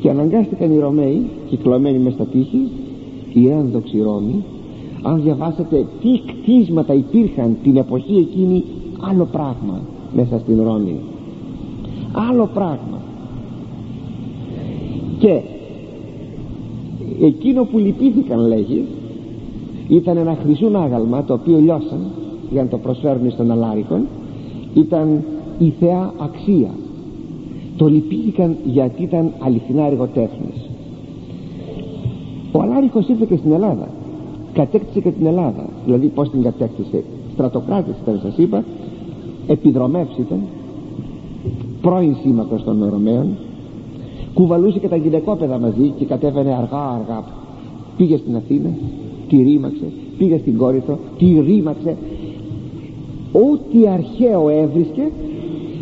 και αναγκάστηκαν οι Ρωμαίοι κυκλωμένοι μες στα τείχη οι ένδοξοι Ρώμοι αν διαβάσετε τι κτίσματα υπήρχαν την εποχή εκείνη άλλο πράγμα μέσα στην Ρώμη. Άλλο πράγμα. Και εκείνο που λυπήθηκαν λέγει ήταν ένα χρυσούν άγαλμα το οποίο λιώσαν για να το προσφέρουν στον Αλάρικον. Ήταν η θεά αξία. Το λυπήθηκαν γιατί ήταν αληθινά εργοτέχνης ο Αλάρικος ήρθε και στην Ελλάδα. Κατέκτησε και την Ελλάδα. Δηλαδή πως την κατέκτησε; Στρατοκράτης ήταν σας είπα. Επιδρομεύς ήταν. Πρώην σύμμαχος των Ρωμαίων. Κουβαλούσε και τα γυναικόπαιδα μαζί και κατέβαινε αργά αργά. Πήγε στην Αθήνα τη ρήμαξε πήγε στην Κόρυθο τη ρήμαξε ό,τι αρχαίο έβρισκε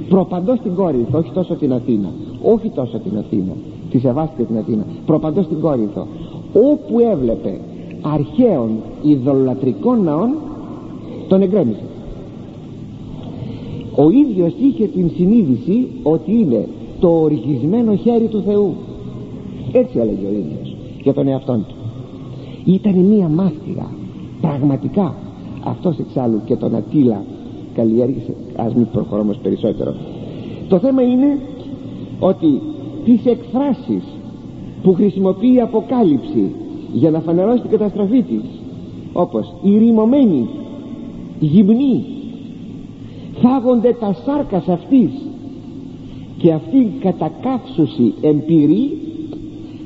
προπαντός στην Κόρυθο όχι τόσο την Αθήνα. Όχι τόσο την Αθήνα. Τη σεβάστηκε την Αθήνα. Προπαντός στην Κόρυθο όπου έβλεπε αρχαίων ειδωλατρικών ναών τον εγκρέμιζε ο ίδιος είχε την συνείδηση ότι είναι το οργισμένο χέρι του Θεού. Έτσι έλεγε ο ίδιος για τον εαυτόν του. Ήταν μία μάστιγα πραγματικά. Αυτός εξάλλου και τον Ατήλα καλλιέργησε. Ας μην προχωρώ όμως περισσότερο. Το θέμα είναι ότι τις εκφράσεις που χρησιμοποιεί η Αποκάλυψη για να φανερώσει την καταστροφή της όπως η ρημωμένη γυμνή φάγονται τα σάρκας αυτής. Και αυτή η κατακάψωση εμπειρή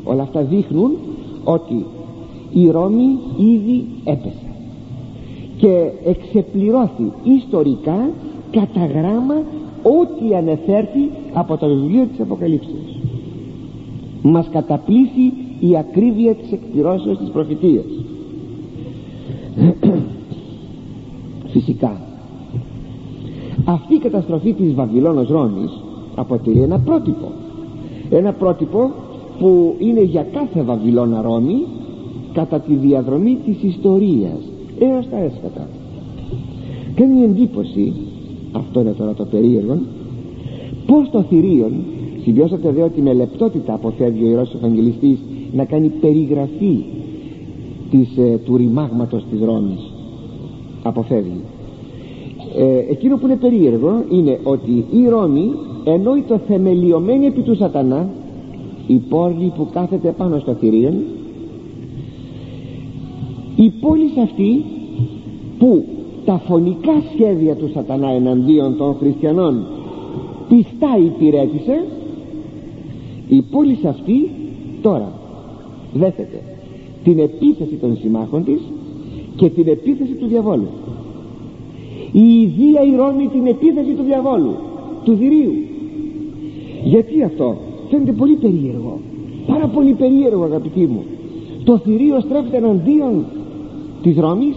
όλα αυτά δείχνουν ότι η Ρώμη ήδη έπεσε. Και εξεπληρώθη ιστορικά κατά γράμμα ό,τι ανεφέρθη από το βιβλίο της Αποκαλύψεως μας καταπλήσει η ακρίβεια της εκπληρώσεως της προφητείας. *clears throat* Φυσικά αυτή η καταστροφή της Βαβυλώνος Ρώμης αποτελεί ένα πρότυπο. Ένα πρότυπο που είναι για κάθε Βαβυλώνα Ρώμη κατά τη διαδρομή της ιστορίας έως τα έσχατα. Κάνει εντύπωση αυτό είναι τώρα το περίεργο πως το θηρίον συμβιώσατε δε ότι με λεπτότητα αποφεύγει ο Ιερός Ευαγγελιστής να κάνει περιγραφή της, ε, του ρημάγματος της Ρώμης. Αποφεύγει ε, εκείνο που είναι περίεργο είναι ότι η Ρώμη ενώ το θεμελιωμένη επί του σατανά η πόλη που κάθεται πάνω στο θηρίον η πόλη αυτή που τα φωνικά σχέδια του σατανά εναντίον των χριστιανών πιστά υπηρέτησε η πόλη αυτή τώρα δέχεται την επίθεση των συμμάχων της και την επίθεση του διαβόλου. Η ιδία η Ρώμη την επίθεση του διαβόλου του θηρίου γιατί αυτό; Φαίνεται πολύ περίεργο. Πάρα πολύ περίεργο αγαπητοί μου. Το θηρίο στρέφεται εναντίον της Ρώμης.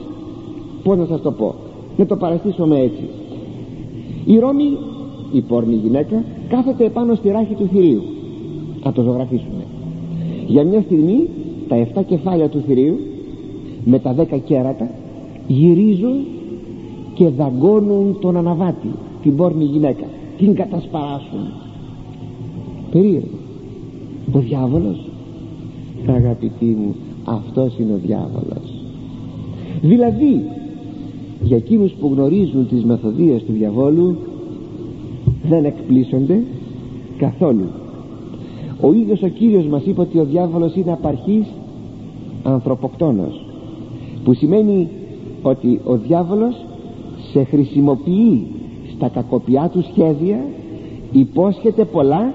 Πως να σας το πω; Να το παραστήσουμε έτσι. Η Ρώμη η πόρνη γυναίκα κάθεται επάνω στη ράχη του θηρίου θα το ζωγραφίσουμε. Για μια στιγμή τα 7 κεφάλια του θηρίου με τα 10 κέρατα γυρίζουν και δαγκώνουν τον αναβάτη την πόρνη γυναίκα την κατασπαράσουν. Περίεργο. Ο διάβολος. Αγαπητοί μου αυτός είναι ο διάβολος. Δηλαδή για εκείνους που γνωρίζουν τις μεθοδίες του διαβόλου δεν εκπλήσονται καθόλου ο ίδιος ο Κύριος μας είπε ότι ο διάβολος είναι απαρχής ανθρωποκτόνος που σημαίνει ότι ο διάβολος σε χρησιμοποιεί στα κακοπιά του σχέδια υπόσχεται πολλά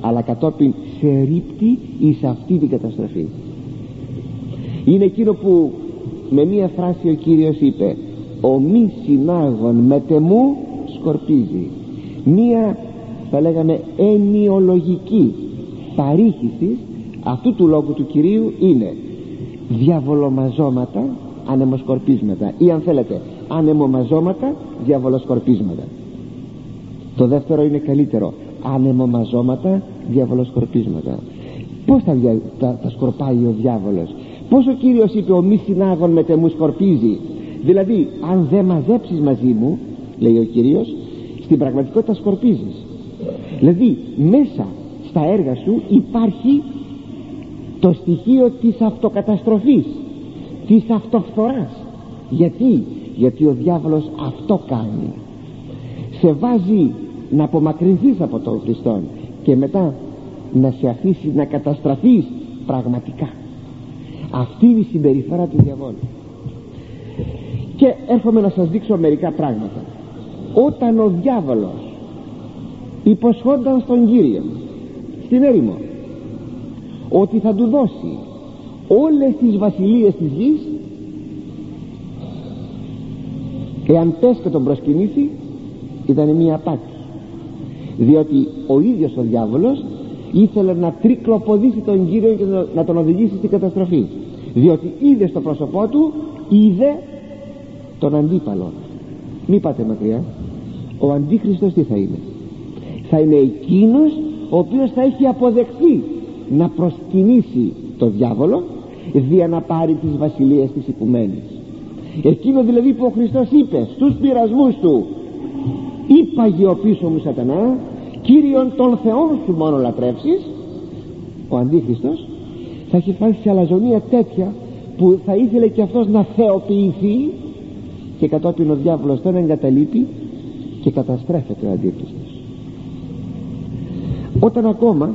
αλλά κατόπιν σε ρίπτει εις αυτή την καταστροφή. Είναι εκείνο που με μία φράση ο Κύριος είπε ο μη συνάγων με τεμού σκορπίζει μία θα λέγαμε ενιολογική παρήχηση αυτού του λόγου του Κυρίου είναι διαβολομαζώματα ανεμοσκορπίσματα ή αν θέλετε ανεμομαζώματα διαβολοσκορπίσματα. Το δεύτερο είναι καλύτερο. Ανεμομαζώματα διαβολοσκορπίσματα. Πως τα, τα, τα σκορπάει ο διάβολος; Πως ο Κύριος είπε ο μη συνάγων με τεμούς σκορπίζει δηλαδή αν δεν μαζέψεις μαζί μου λέει ο Κύριος στην πραγματικότητα σκορπίζεις δηλαδή μέσα στα έργα σου υπάρχει το στοιχείο της αυτοκαταστροφής της αυτοφθοράς. Γιατί; Γιατί ο διάβολος αυτό κάνει. Σε βάζει να απομακρυνθείς από τον Χριστό και μετά να σε αφήσει να καταστραφείς πραγματικά. Αυτή είναι η συμπεριφορά του διαβόλου. Και έρχομαι να σας δείξω μερικά πράγματα. Όταν ο διάβολος υποσχόνταν στον Κύριο στην έρημο. Ότι θα του δώσει όλες τις βασιλείες της γης εάν πες και τον προσκυνήσει ήταν μια απάτη. Διότι ο ίδιος ο διάβολος ήθελε να τρικλοποδήσει τον Κύριο και να τον οδηγήσει στην καταστροφή. Διότι είδε στο πρόσωπό του είδε τον αντίπαλο μη πάτε μακριά. Ο αντίχριστος τι θα είναι; Θα είναι εκείνος ο οποίος θα έχει αποδεχθεί να προσκυνήσει το διάβολο δια να πάρει τις βασιλείες της οικουμένης. Εκείνο δηλαδή που ο Χριστός είπε στους πειρασμούς του είπαγε ο πίσω μου σατανά Κύριον των Θεών σου μόνο λατρεύσεις ο Αντίχριστος θα έχει φτάσει σε αλαζονία τέτοια που θα ήθελε και αυτός να θεοποιηθεί και κατόπιν ο διάβολος τον εγκαταλείπει και καταστρέφεται ο Αντίχριστος όταν ακόμα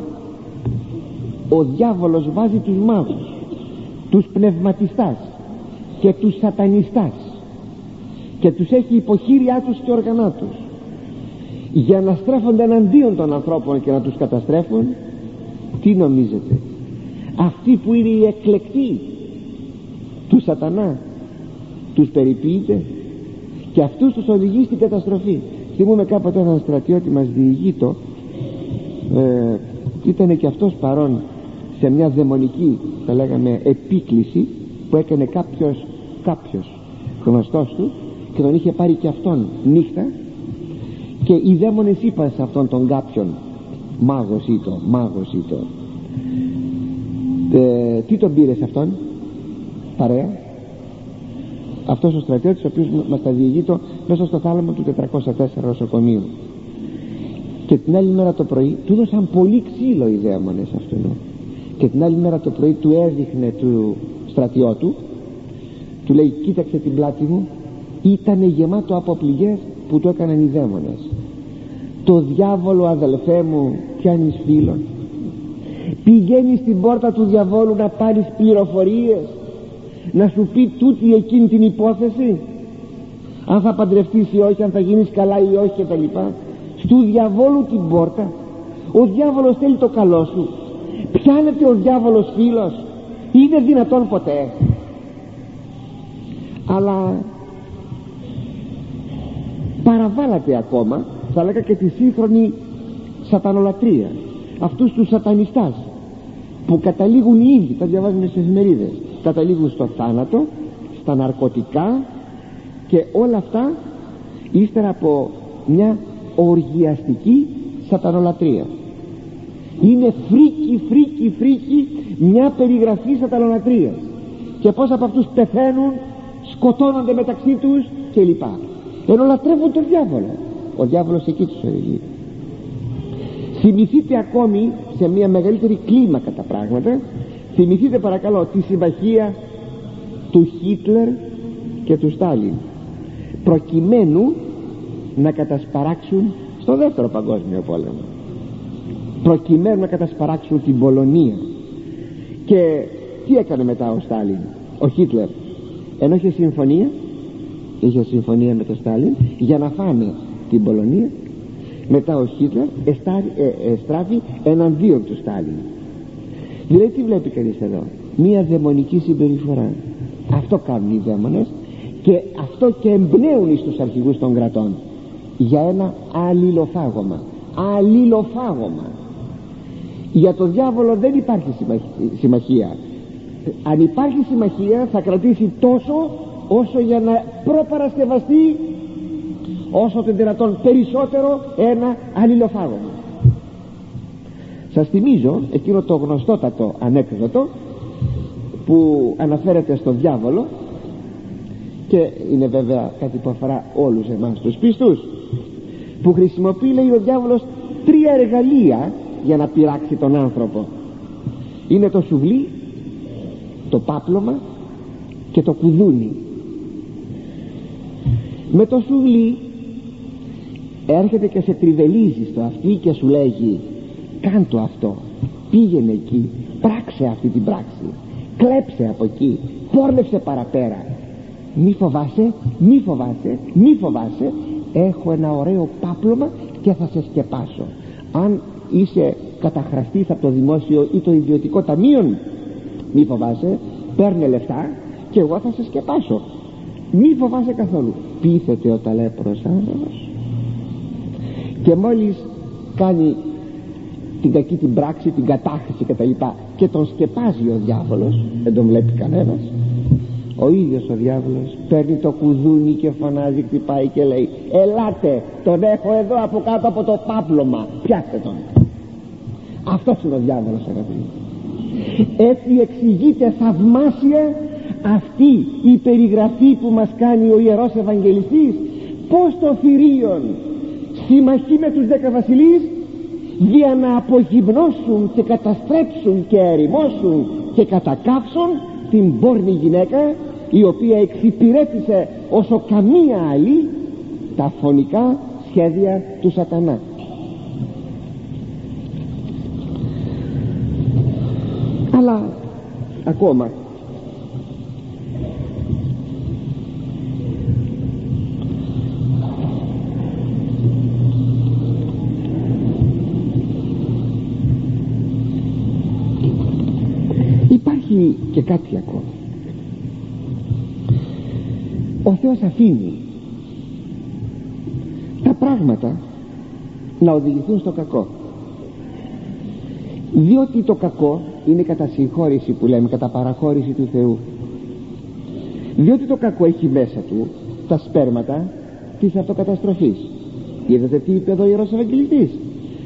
ο διάβολος βάζει τους μάγους τους πνευματιστάς και τους σατανιστάς και τους έχει υποχείριά τους και όργανά τους για να στρέφονται εναντίον των ανθρώπων και να τους καταστρέφουν τι νομίζετε; Αυτοί που είναι οι εκλεκτοί του σατανά τους περιποιείται και αυτούς τους οδηγεί στην καταστροφή. Θυμούμε κάποτε έναν στρατιώτη μας διηγήτο ε, ήταν και αυτός παρόν σε μια δαιμονική θα λέγαμε επίκληση που έκανε κάποιος κάποιος γνωστός του και τον είχε πάρει και αυτόν νύχτα και οι δαίμονες είπαν σε αυτόν τον κάποιον μάγος ή το μάγος ή το ε, τι τον πήρε σε αυτόν παρέα; Αυτός ο στρατιώτης ο οποίος μας τα διηγείτο μέσα στο θάλαμο του 404 νοσοκομείου και την άλλη μέρα το πρωί του έδωσαν πολύ ξύλο οι δαίμονες αυτού και την άλλη μέρα το πρωί του έδειχνε του στρατιώτου του λέει κοίταξε την πλάτη μου ήταν γεμάτο από πληγές που του έκαναν οι δαίμονες. Το διάβολο αδελφέ μου πιάνεις φίλον. Πηγαίνει στην πόρτα του διαβόλου να πάρεις πληροφορίες. Να σου πει τούτη εκείνη την υπόθεση. Αν θα παντρευτείς ή όχι αν θα γίνεις καλά ή όχι και τα λοιπά στου διαβόλου την πόρτα ο διάβολος θέλει το καλό σου. Πιάνεται ο διάβολος φίλος. Είναι δυνατόν ποτέ. Αλλά παραβάλατε ακόμα θα λέγα και τη σύγχρονη σατανολατρία αυτούς τους σατανιστάς που καταλήγουν ήδη τα διαβάζουμε στις εφημερίδες καταλήγουν στο θάνατο στα ναρκωτικά και όλα αυτά ύστερα από μια οργιαστική σατανολατρία είναι φρίκη φρίκη φρίκη μια περιγραφή σατανολατρίας και πως από αυτούς πεθαίνουν σκοτώνονται μεταξύ τους κλπ. Ενώ λατρεύουν τον διάβολο. Ο διάβολος εκεί τους οδηγεί. Θυμηθείτε ακόμη σε μια μεγαλύτερη κλίμακα τα πράγματα. Θυμηθείτε παρακαλώ τη συμμαχία του Χίτλερ και του Στάλιν. Προκειμένου να κατασπαράξουν στο δεύτερο παγκόσμιο πόλεμο. Προκειμένου να κατασπαράξουν την Πολωνία. Και τι έκανε μετά ο Στάλιν; Ο Χίτλερ ενώ είχε συμφωνία είχε συμφωνία με τον Στάλιν για να φάνε την Πολωνία. Μετά ο Χίτλερ εστράφει εναντίον του Στάλιν. Δηλαδή τι βλέπει κανείς εδώ; Μία δαιμονική συμπεριφορά. Αυτό κάνουν οι δαίμονες και αυτό και εμπνέουν στους αρχηγούς των κρατών για ένα αλληλοφάγωμα. Αλληλοφάγωμα. Για το διάβολο δεν υπάρχει συμμαχία. Αν υπάρχει συμμαχία θα κρατήσει τόσο όσο για να προπαρασκευαστεί όσο το δυνατόν περισσότερο ένα αλληλοφάγωμα. Σας θυμίζω εκείνο το γνωστότατο ανέκδοτο που αναφέρεται στο διάβολο και είναι βέβαια κάτι που αφορά όλους εμάς τους πίστους που χρησιμοποιεί λέει ο διάβολος τρία εργαλεία για να πειράξει τον άνθρωπο. Είναι το σουβλί το πάπλωμα και το κουδούνι. Με το σουβλί έρχεται και σε τριβελίζει στο αυτή και σου λέγει κάντο αυτό πήγαινε εκεί πράξε αυτή την πράξη κλέψε από εκεί πόρνευσε παραπέρα. Μη φοβάσαι μη φοβάσαι μη φοβάσαι έχω ένα ωραίο πάπλωμα και θα σε σκεπάσω. Αν είσαι καταχραστής από το δημόσιο ή το ιδιωτικό ταμείο μη φοβάσαι παίρνε λεφτά και εγώ θα σε σκεπάσω. Μη φοβάσαι καθόλου. Πείθεται ο ταλέπρος άνθρωπος και μόλις κάνει την κακή την πράξη την κατάχρηση και τα λοιπά και τον σκεπάζει ο διάβολος δεν τον βλέπει κανένας ο ίδιος ο διάβολος παίρνει το κουδούνι και φωνάζει χτυπάει και λέει ελάτε τον έχω εδώ από κάτω από το πάπλωμα πιάστε τον αυτός είναι ο διάβολος αγαπητοί έτσι εξηγείται θαυμάσια αυτή η περιγραφή που μας κάνει ο Ιερός Ευαγγελιστής. Πως το θηρίον συμμαχεί με τους δέκα βασιλείς για να απογυμνώσουν και καταστρέψουν και ερημώσουν και κατακάψουν την πόρνη γυναίκα η οποία εξυπηρέτησε όσο καμία άλλη τα φωνικά σχέδια του σατανά. Αλλά ακόμα. υπάρχει και κάτι ακόμα ο Θεός αφήνει τα πράγματα να οδηγηθούν στο κακό. Διότι το κακό είναι κατά συγχώρηση που λέμε κατά παραχώρηση του Θεού. Διότι το κακό έχει μέσα του τα σπέρματα της αυτοκαταστροφής. Είδατε τι είπε εδώ ο Ιερός Ευαγγελιστής;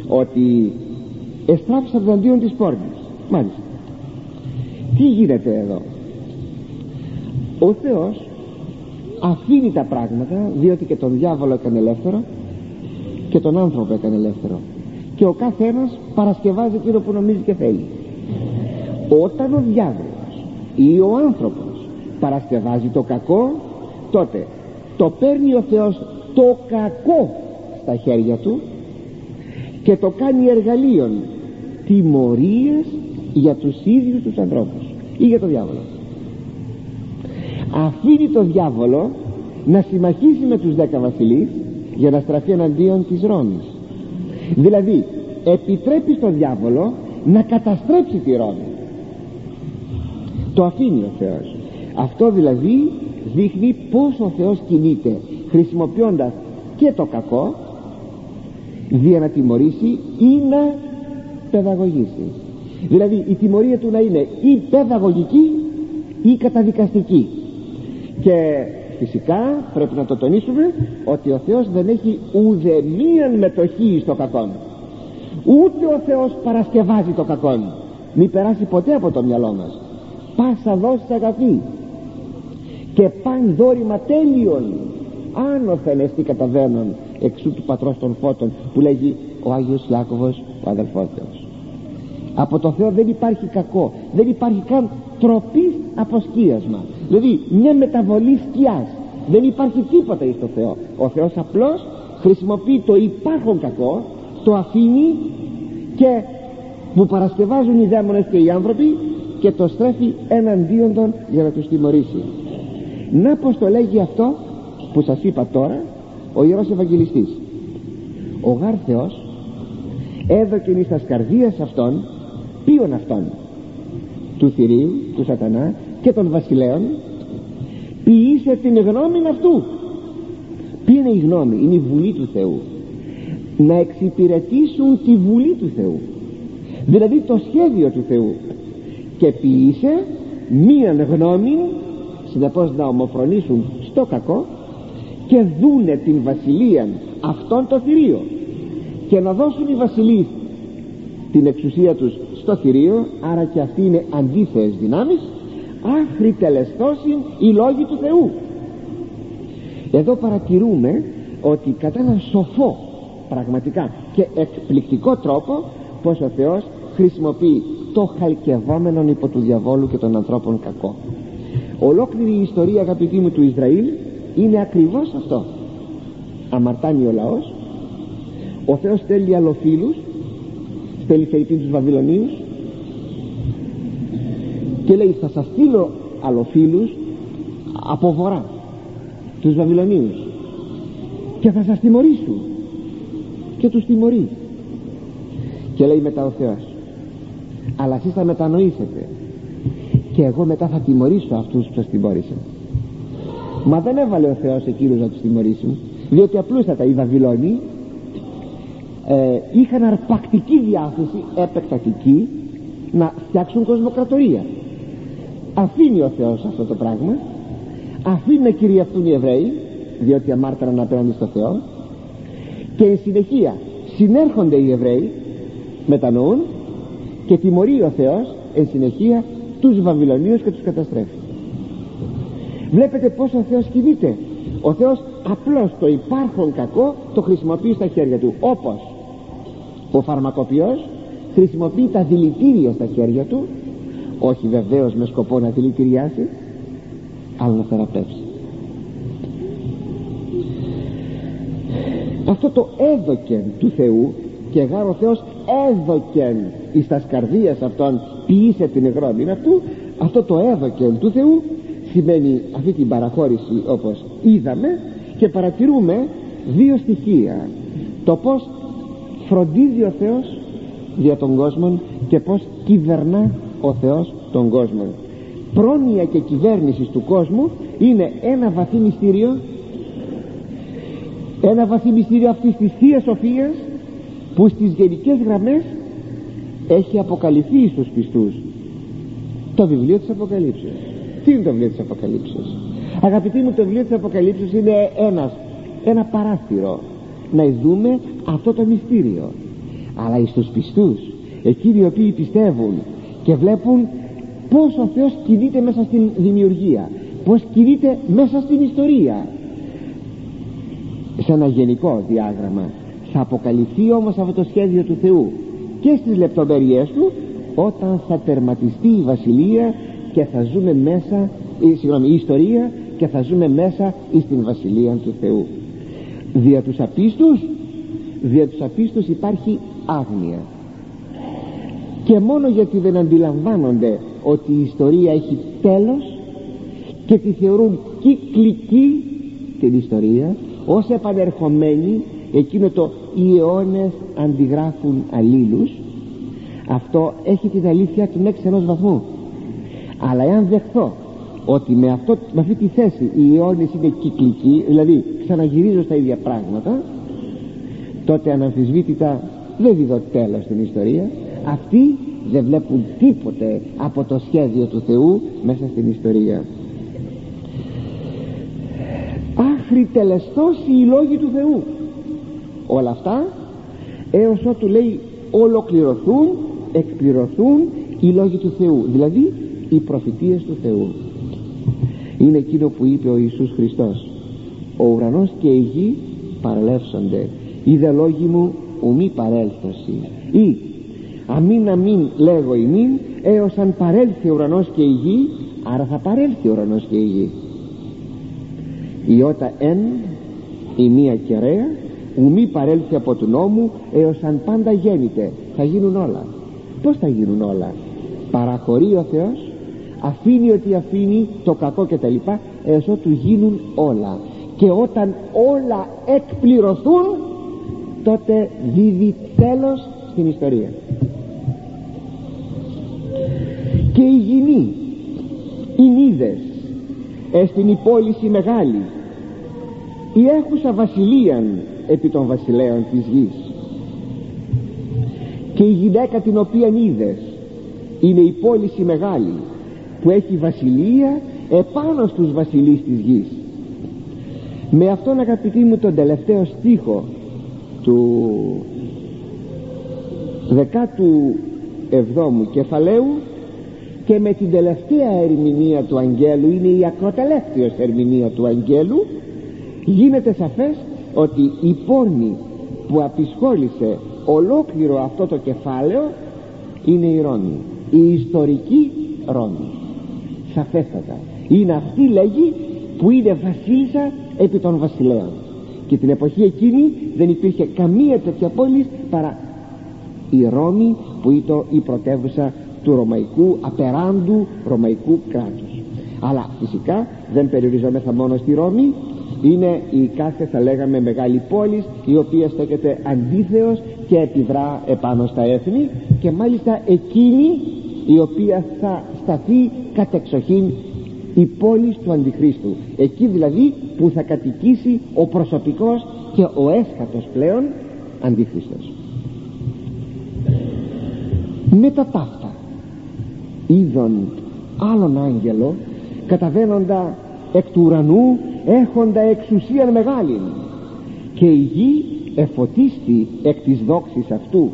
Ότι εστράφησαν αντίον της πόρνης. Μάλιστα. Τι γίνεται εδώ; Ο Θεός αφήνει τα πράγματα διότι και τον διάβολο έκανε ελεύθερο και τον άνθρωπο έκανε ελεύθερο. Και ο κάθε ένας παρασκευάζει εκείνο που νομίζει και θέλει. Όταν ο διάβολος ή ο άνθρωπος παρασκευάζει το κακό τότε το παίρνει ο Θεός το κακό στα χέρια του και το κάνει εργαλείων τιμωρίες για τους ίδιους τους ανθρώπους ή για το διάβολο αφήνει το διάβολο να συμμαχίσει με τους δέκα βασιλείς για να στραφεί εναντίον της Ρώμης. Δηλαδή επιτρέπει στον διάβολο να καταστρέψει τη Ρώμη. Το αφήνει ο Θεός. Αυτό δηλαδή δείχνει πως ο Θεός κινείται χρησιμοποιώντας και το κακό για να τιμωρήσει ή να παιδαγωγήσει. Δηλαδή η τιμωρία του να είναι ή παιδαγωγική ή καταδικαστική και φυσικά πρέπει να το τονίσουμε ότι ο Θεός δεν έχει ουδεμίαν μετοχή στο κακό ούτε ο Θεός παρασκευάζει το κακό μην περάσει ποτέ από το μυαλό μας. Πάσα δόση αγαθή και παν δόρημα τέλειων άνωθεν εστί καταβαίνουν εξού του πατρός των φώτων που λέγει ο Άγιος Ιάκωβος ο αδελφός Θεός από το Θεό δεν υπάρχει κακό δεν υπάρχει καν τροπή αποσκίασμα δηλαδή μια μεταβολή σκιάς. Δεν υπάρχει τίποτα εις το Θεό. Ο Θεός απλώς χρησιμοποιεί το υπάρχον κακό το αφήνει και που παρασκευάζουν οι δαίμονες και οι άνθρωποι και το στρέφει εναντίον των για να τους τιμωρήσει. Να πως το λέγει αυτό που σας είπα τώρα ο Ιερός Ευαγγελιστής. Ο γάρ Θεός έδωκεν εις τας καρδίας αυτών ποιον αυτών του θηρίου, του σατανά και των βασιλέων ποιήσε την γνώμη αυτού. Ποια είναι η γνώμη, είναι η βουλή του Θεού. Να εξυπηρετήσουν τη βουλή του Θεού. Δηλαδή το σχέδιο του Θεού. Και ποιήσε μίαν γνώμη συνεπώς να ομοφρονήσουν στο κακό και δούνε την βασιλεία αυτών το θηρίο. Και να δώσουν οι βασιλείς την εξουσία τους στο θηρίο άρα και αυτοί είναι αντίθεες δυνάμεις άχρη τελεστώσιν οι λόγοι του Θεού. Εδώ παρατηρούμε ότι κατά έναν σοφό πραγματικά και εκπληκτικό τρόπο πως ο Θεός χρησιμοποιεί το χαλκευόμενο υπό του διαβόλου και των ανθρώπων κακό. Ολόκληρη η ιστορία αγαπητοί μου του Ισραήλ είναι ακριβώς αυτό. Αμαρτάνει ο λαός ο Θεός στέλνει αλλοφίλους στέλνει φεϊτή τους Βαβυλωνίους και λέει θα σας στείλω αλλοφίλους από βορρά τους Βαβυλωνίους και θα σας τιμωρήσουν και τους τιμωρείς και λέει μετά ο Θεός αλλά εσείς θα μετανοήσετε και εγώ μετά θα τιμωρήσω αυτούς που σας τιμώρησαν μα δεν έβαλε ο Θεός εκείνους να τους τιμωρήσουν διότι απλούστατα οι Βαβυλώνοι ε, είχαν αρπακτική διάθεση επεκτατική να φτιάξουν κοσμοκρατορία αφήνει ο Θεός αυτό το πράγμα. Αφήνει να κυριευτούν οι Εβραίοι διότι αμάρταραν απέναντι στο Θεό. Και εν συνεχεία συνέρχονται οι Εβραίοι μετανοούν και τιμωρεί ο Θεός εν συνεχεία τους Βαβυλωνίους και τους καταστρέφει. Βλέπετε πως ο Θεός κινείται. Ο Θεός απλώς το υπάρχον κακό το χρησιμοποιεί στα χέρια του όπως ο φαρμακοποιός χρησιμοποιεί τα δηλητήρια στα χέρια του όχι βεβαίως με σκοπό να δηλητηριάσει αλλά να θεραπεύσει. Αυτό το έδοκεν του Θεού και γάρ ο Θεός έδοκεν εις τας σκαρδίας αυτών ποιήσε την εγρώμην αυτού αυτό το έδοκεν του Θεού σημαίνει αυτή την παραχώρηση όπως είδαμε και παρατηρούμε δύο στοιχεία. Το πως φροντίζει ο Θεός για τον κόσμο και πως κυβερνά ο Θεός τον κόσμο. Πρόνοια και κυβέρνησης του κόσμου είναι ένα βαθύ μυστήριο ένα βαθύ μυστήριο αυτής της Θείας Σοφίας που στις γενικές γραμμές έχει αποκαλυφθεί στους πιστούς το βιβλίο της Αποκαλύψεως. Τι είναι το βιβλίο της Αποκαλύψεως; Αγαπητοί μου το βιβλίο της Αποκαλύψεως είναι ένας, ένα παράθυρο να δούμε αυτό το μυστήριο. Αλλά εις τους πιστούς εκείνοι οι οποίοι πιστεύουν και βλέπουν πως ο Θεός κινείται μέσα στην δημιουργία πως κινείται μέσα στην ιστορία. Σε ένα γενικό διάγραμμα θα αποκαλυφθεί όμως αυτό το σχέδιο του Θεού και στις λεπτομέρειές του όταν θα τερματιστεί η βασιλεία και θα ζούμε μέσα η, συγγνώμη, η ιστορία και θα ζούμε μέσα στην βασιλεία του Θεού. Δια τους απίστους δια τους απίστους υπάρχει άγνοια και μόνο γιατί δεν αντιλαμβάνονται ότι η ιστορία έχει τέλος και τη θεωρούν κυκλική την ιστορία ως επανερχομένη εκείνο το οι αιώνες αντιγράφουν αλλήλους αυτό έχει την αλήθεια του μέχρι ενός βαθμού. Αλλά εάν δεχθώ ότι με, αυτό, με αυτή τη θέση οι αιώνες είναι κυκλικοί δηλαδή ξαναγυρίζω στα ίδια πράγματα τότε αναμφισβήτητα δεν δίδω τέλος στην ιστορία αυτοί δεν βλέπουν τίποτε από το σχέδιο του Θεού μέσα στην ιστορία. Άχρη τελεστώσει οι λόγοι του Θεού. Όλα αυτά έως ότου λέει ολοκληρωθούν εκπληρωθούν οι λόγοι του Θεού δηλαδή οι προφητείες του Θεού. Είναι εκείνο που είπε ο Ιησούς Χριστός. Ο ουρανός και η γη παρελεύσονται. Είδε λόγοι μου ουμή παρέλθωση ή αμήν αμήν λέγω ημίν έως αν παρέλθει ο ουρανός και η γη άρα θα παρέλθει ο ουρανός και η γη. Η ότα εν η μία κεραία ουμή παρέλθει από του νόμου έως αν πάντα γέννηται θα γίνουν όλα. Πως θα γίνουν όλα; Παραχωρεί ο Θεός αφήνει ότι αφήνει το κακό και τα λοιπά έως ότου γίνουν όλα. Και όταν όλα εκπληρωθούν τότε δίδει τέλος στην ιστορία και οι γυνοί οι νίδες εστιν η πόληση μεγάλη η έχουσα βασιλείαν επί των βασιλέων της γης. Και η γυναίκα την οποία είδες είναι η πόληση μεγάλη που έχει βασιλεία επάνω στους βασιλείς της γης. Με αυτόν αγαπητοί μου τον τελευταίο στίχο του δεκάτου εβδόμου κεφαλαίου και με την τελευταία ερμηνεία του Αγγέλου είναι η ακροτελεύθερη ερμηνεία του Αγγέλου γίνεται σαφές ότι η πόρνη που απεισχόλησε ολόκληρο αυτό το κεφάλαιο είναι η Ρώμη η ιστορική Ρώμη. Σαφέστατα. Είναι αυτή λέγει που είναι βασίλισσα επί των βασιλέων. Και την εποχή εκείνη δεν υπήρχε καμία τέτοια πόλη παρά η Ρώμη που ήταν η πρωτεύουσα του ρωμαϊκού απεράντου ρωμαϊκού κράτους. Αλλά φυσικά δεν περιοριζόμεθα μόνο στη Ρώμη είναι η κάθε θα λέγαμε μεγάλη πόλη η οποία στέκεται αντίθεως και επιδρά επάνω στα έθνη και μάλιστα εκείνη η οποία θα σταθεί κατεξοχήν η πόλη του Αντιχρίστου. Εκεί δηλαδή που θα κατοικήσει ο προσωπικός και ο έσχατος πλέον Αντίχριστος με τα ταύτα είδον άλλον άγγελο καταβαίνοντα εκ του ουρανού έχοντα εξουσία μεγάλη και η γη εφωτίστη εκ της δόξης αυτού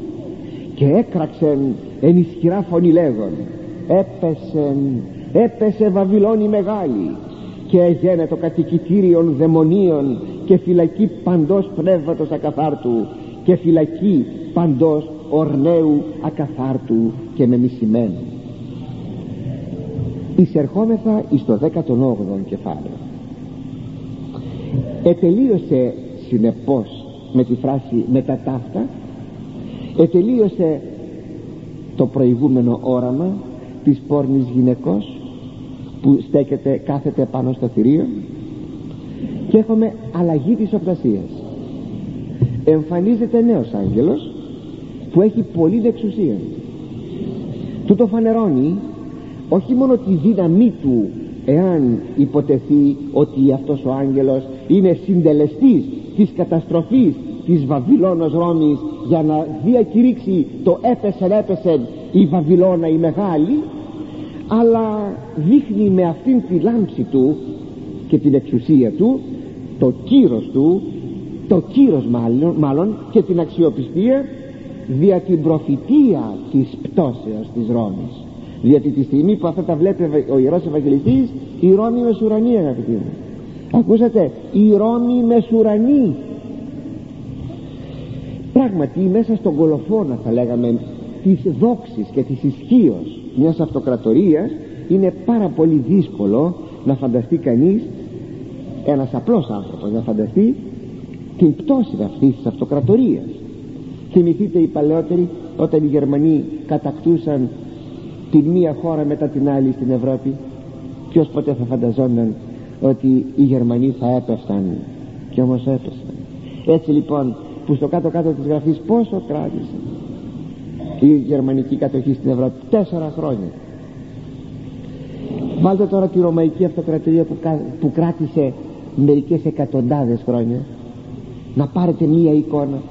και έκραξεν εν ισχυρά φωνή λέγον έπεσεν έπεσε Βαβυλώνη μεγάλη και έγινε το κατοικητήριον δαιμονίων και φυλακή παντός πνεύματος ακαθάρτου και φυλακή παντός ορναίου ακαθάρτου και μεμισημένου εισερχόμεθα εις το 18ο κεφάλαιο. Ετελείωσε συνεπώς με τη φράση με τα ταύτα ετελείωσε το προηγούμενο όραμα της πόρνης γυναικός που στέκεται κάθεται πάνω στο θηρίο και έχουμε αλλαγή της οπτασίας. Εμφανίζεται νέος άγγελος που έχει πολύ δεξουσία. Του το φανερώνει όχι μόνο τη δύναμή του εάν υποτεθεί ότι αυτός ο άγγελος είναι συντελεστής της καταστροφής της Βαβυλώνος Ρώμης για να διακηρύξει το έπεσεν έπεσεν η Βαβυλώνα η μεγάλη αλλά δείχνει με αυτήν τη λάμψη του και την εξουσία του το κύρος του το κύρος μάλλον, μάλλον και την αξιοπιστία δια την προφητεία της πτώσεως της Ρώμης διότι τη στιγμή που αυτά τα βλέπει ο Ιερός Ευαγγελιστής η Ρώμη μεσουρανή αγαπητοί μου. Ακούσατε η Ρώμη μεσουρανή πράγματι μέσα στον κολοφόνα θα λέγαμε της δόξης και της ισχύως μιας αυτοκρατορίας είναι πάρα πολύ δύσκολο να φανταστεί κανείς ένας απλός άνθρωπος να φανταστεί την πτώση αυτής της αυτοκρατορίας. Θυμηθείτε οι παλαιότεροι όταν οι Γερμανοί κατακτούσαν την μία χώρα μετά την άλλη στην Ευρώπη ποιος ποτέ θα φανταζόταν ότι οι Γερμανοί θα έπεφταν και όμως έπεσαν έτσι λοιπόν που στο κάτω κάτω της γραφής πόσο κράτησε η γερμανική κατοχή στην Ευρώπη. Τέσσερα χρόνια. Βάλτε τώρα τη Ρωμαϊκή Αυτοκρατορία που, που κράτησε μερικές εκατοντάδες χρόνια. Να πάρετε μία εικόνα.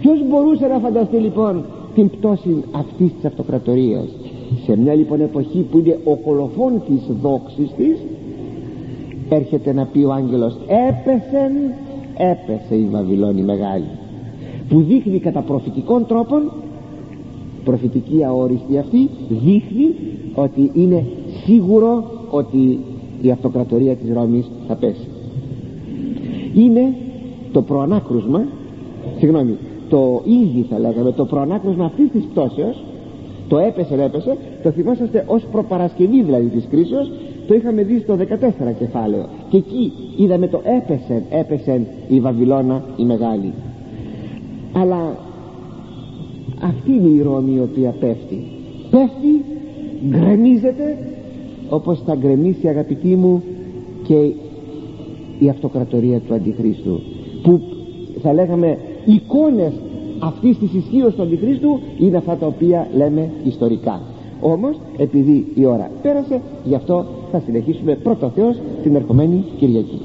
Ποιος μπορούσε να φανταστεί λοιπόν την πτώση αυτής της αυτοκρατορίας; Σε μια λοιπόν εποχή που είναι ο κολοφόν της δόξης της έρχεται να πει ο άγγελος έπεσε έπεσε η Βαβυλώνη μεγάλη που δείχνει κατά προφητικών τρόπων προφητική αόριστη αυτή δείχνει ότι είναι σίγουρο ότι η αυτοκρατορία της Ρώμης θα πέσει. Είναι το προανάκρουσμα συγγνώμη το ήδη θα λέγαμε το προανάκρουσμα αυτής της πτώσεως το έπεσε έπεσε. Το θυμόσαστε ως προπαρασκευή δηλαδή της κρίσεως. Το είχαμε δει στο 14 κεφάλαιο. Και εκεί είδαμε το έπεσε έπεσε η Βαβυλώνα η μεγάλη αλλά αυτή είναι η Ρώμη η οποία πέφτει. Πέφτει γκρεμίζεται όπως θα γκρεμίσει αγαπητοί μου και η αυτοκρατορία του Αντιχρίστου που θα λέγαμε εικόνες αυτής της ισχύω του Αντιχρίστου είναι αυτά τα οποία λέμε ιστορικά. Όμως επειδή η ώρα πέρασε γι' αυτό θα συνεχίσουμε πρώτο Θεός την ερχομένη Κυριακή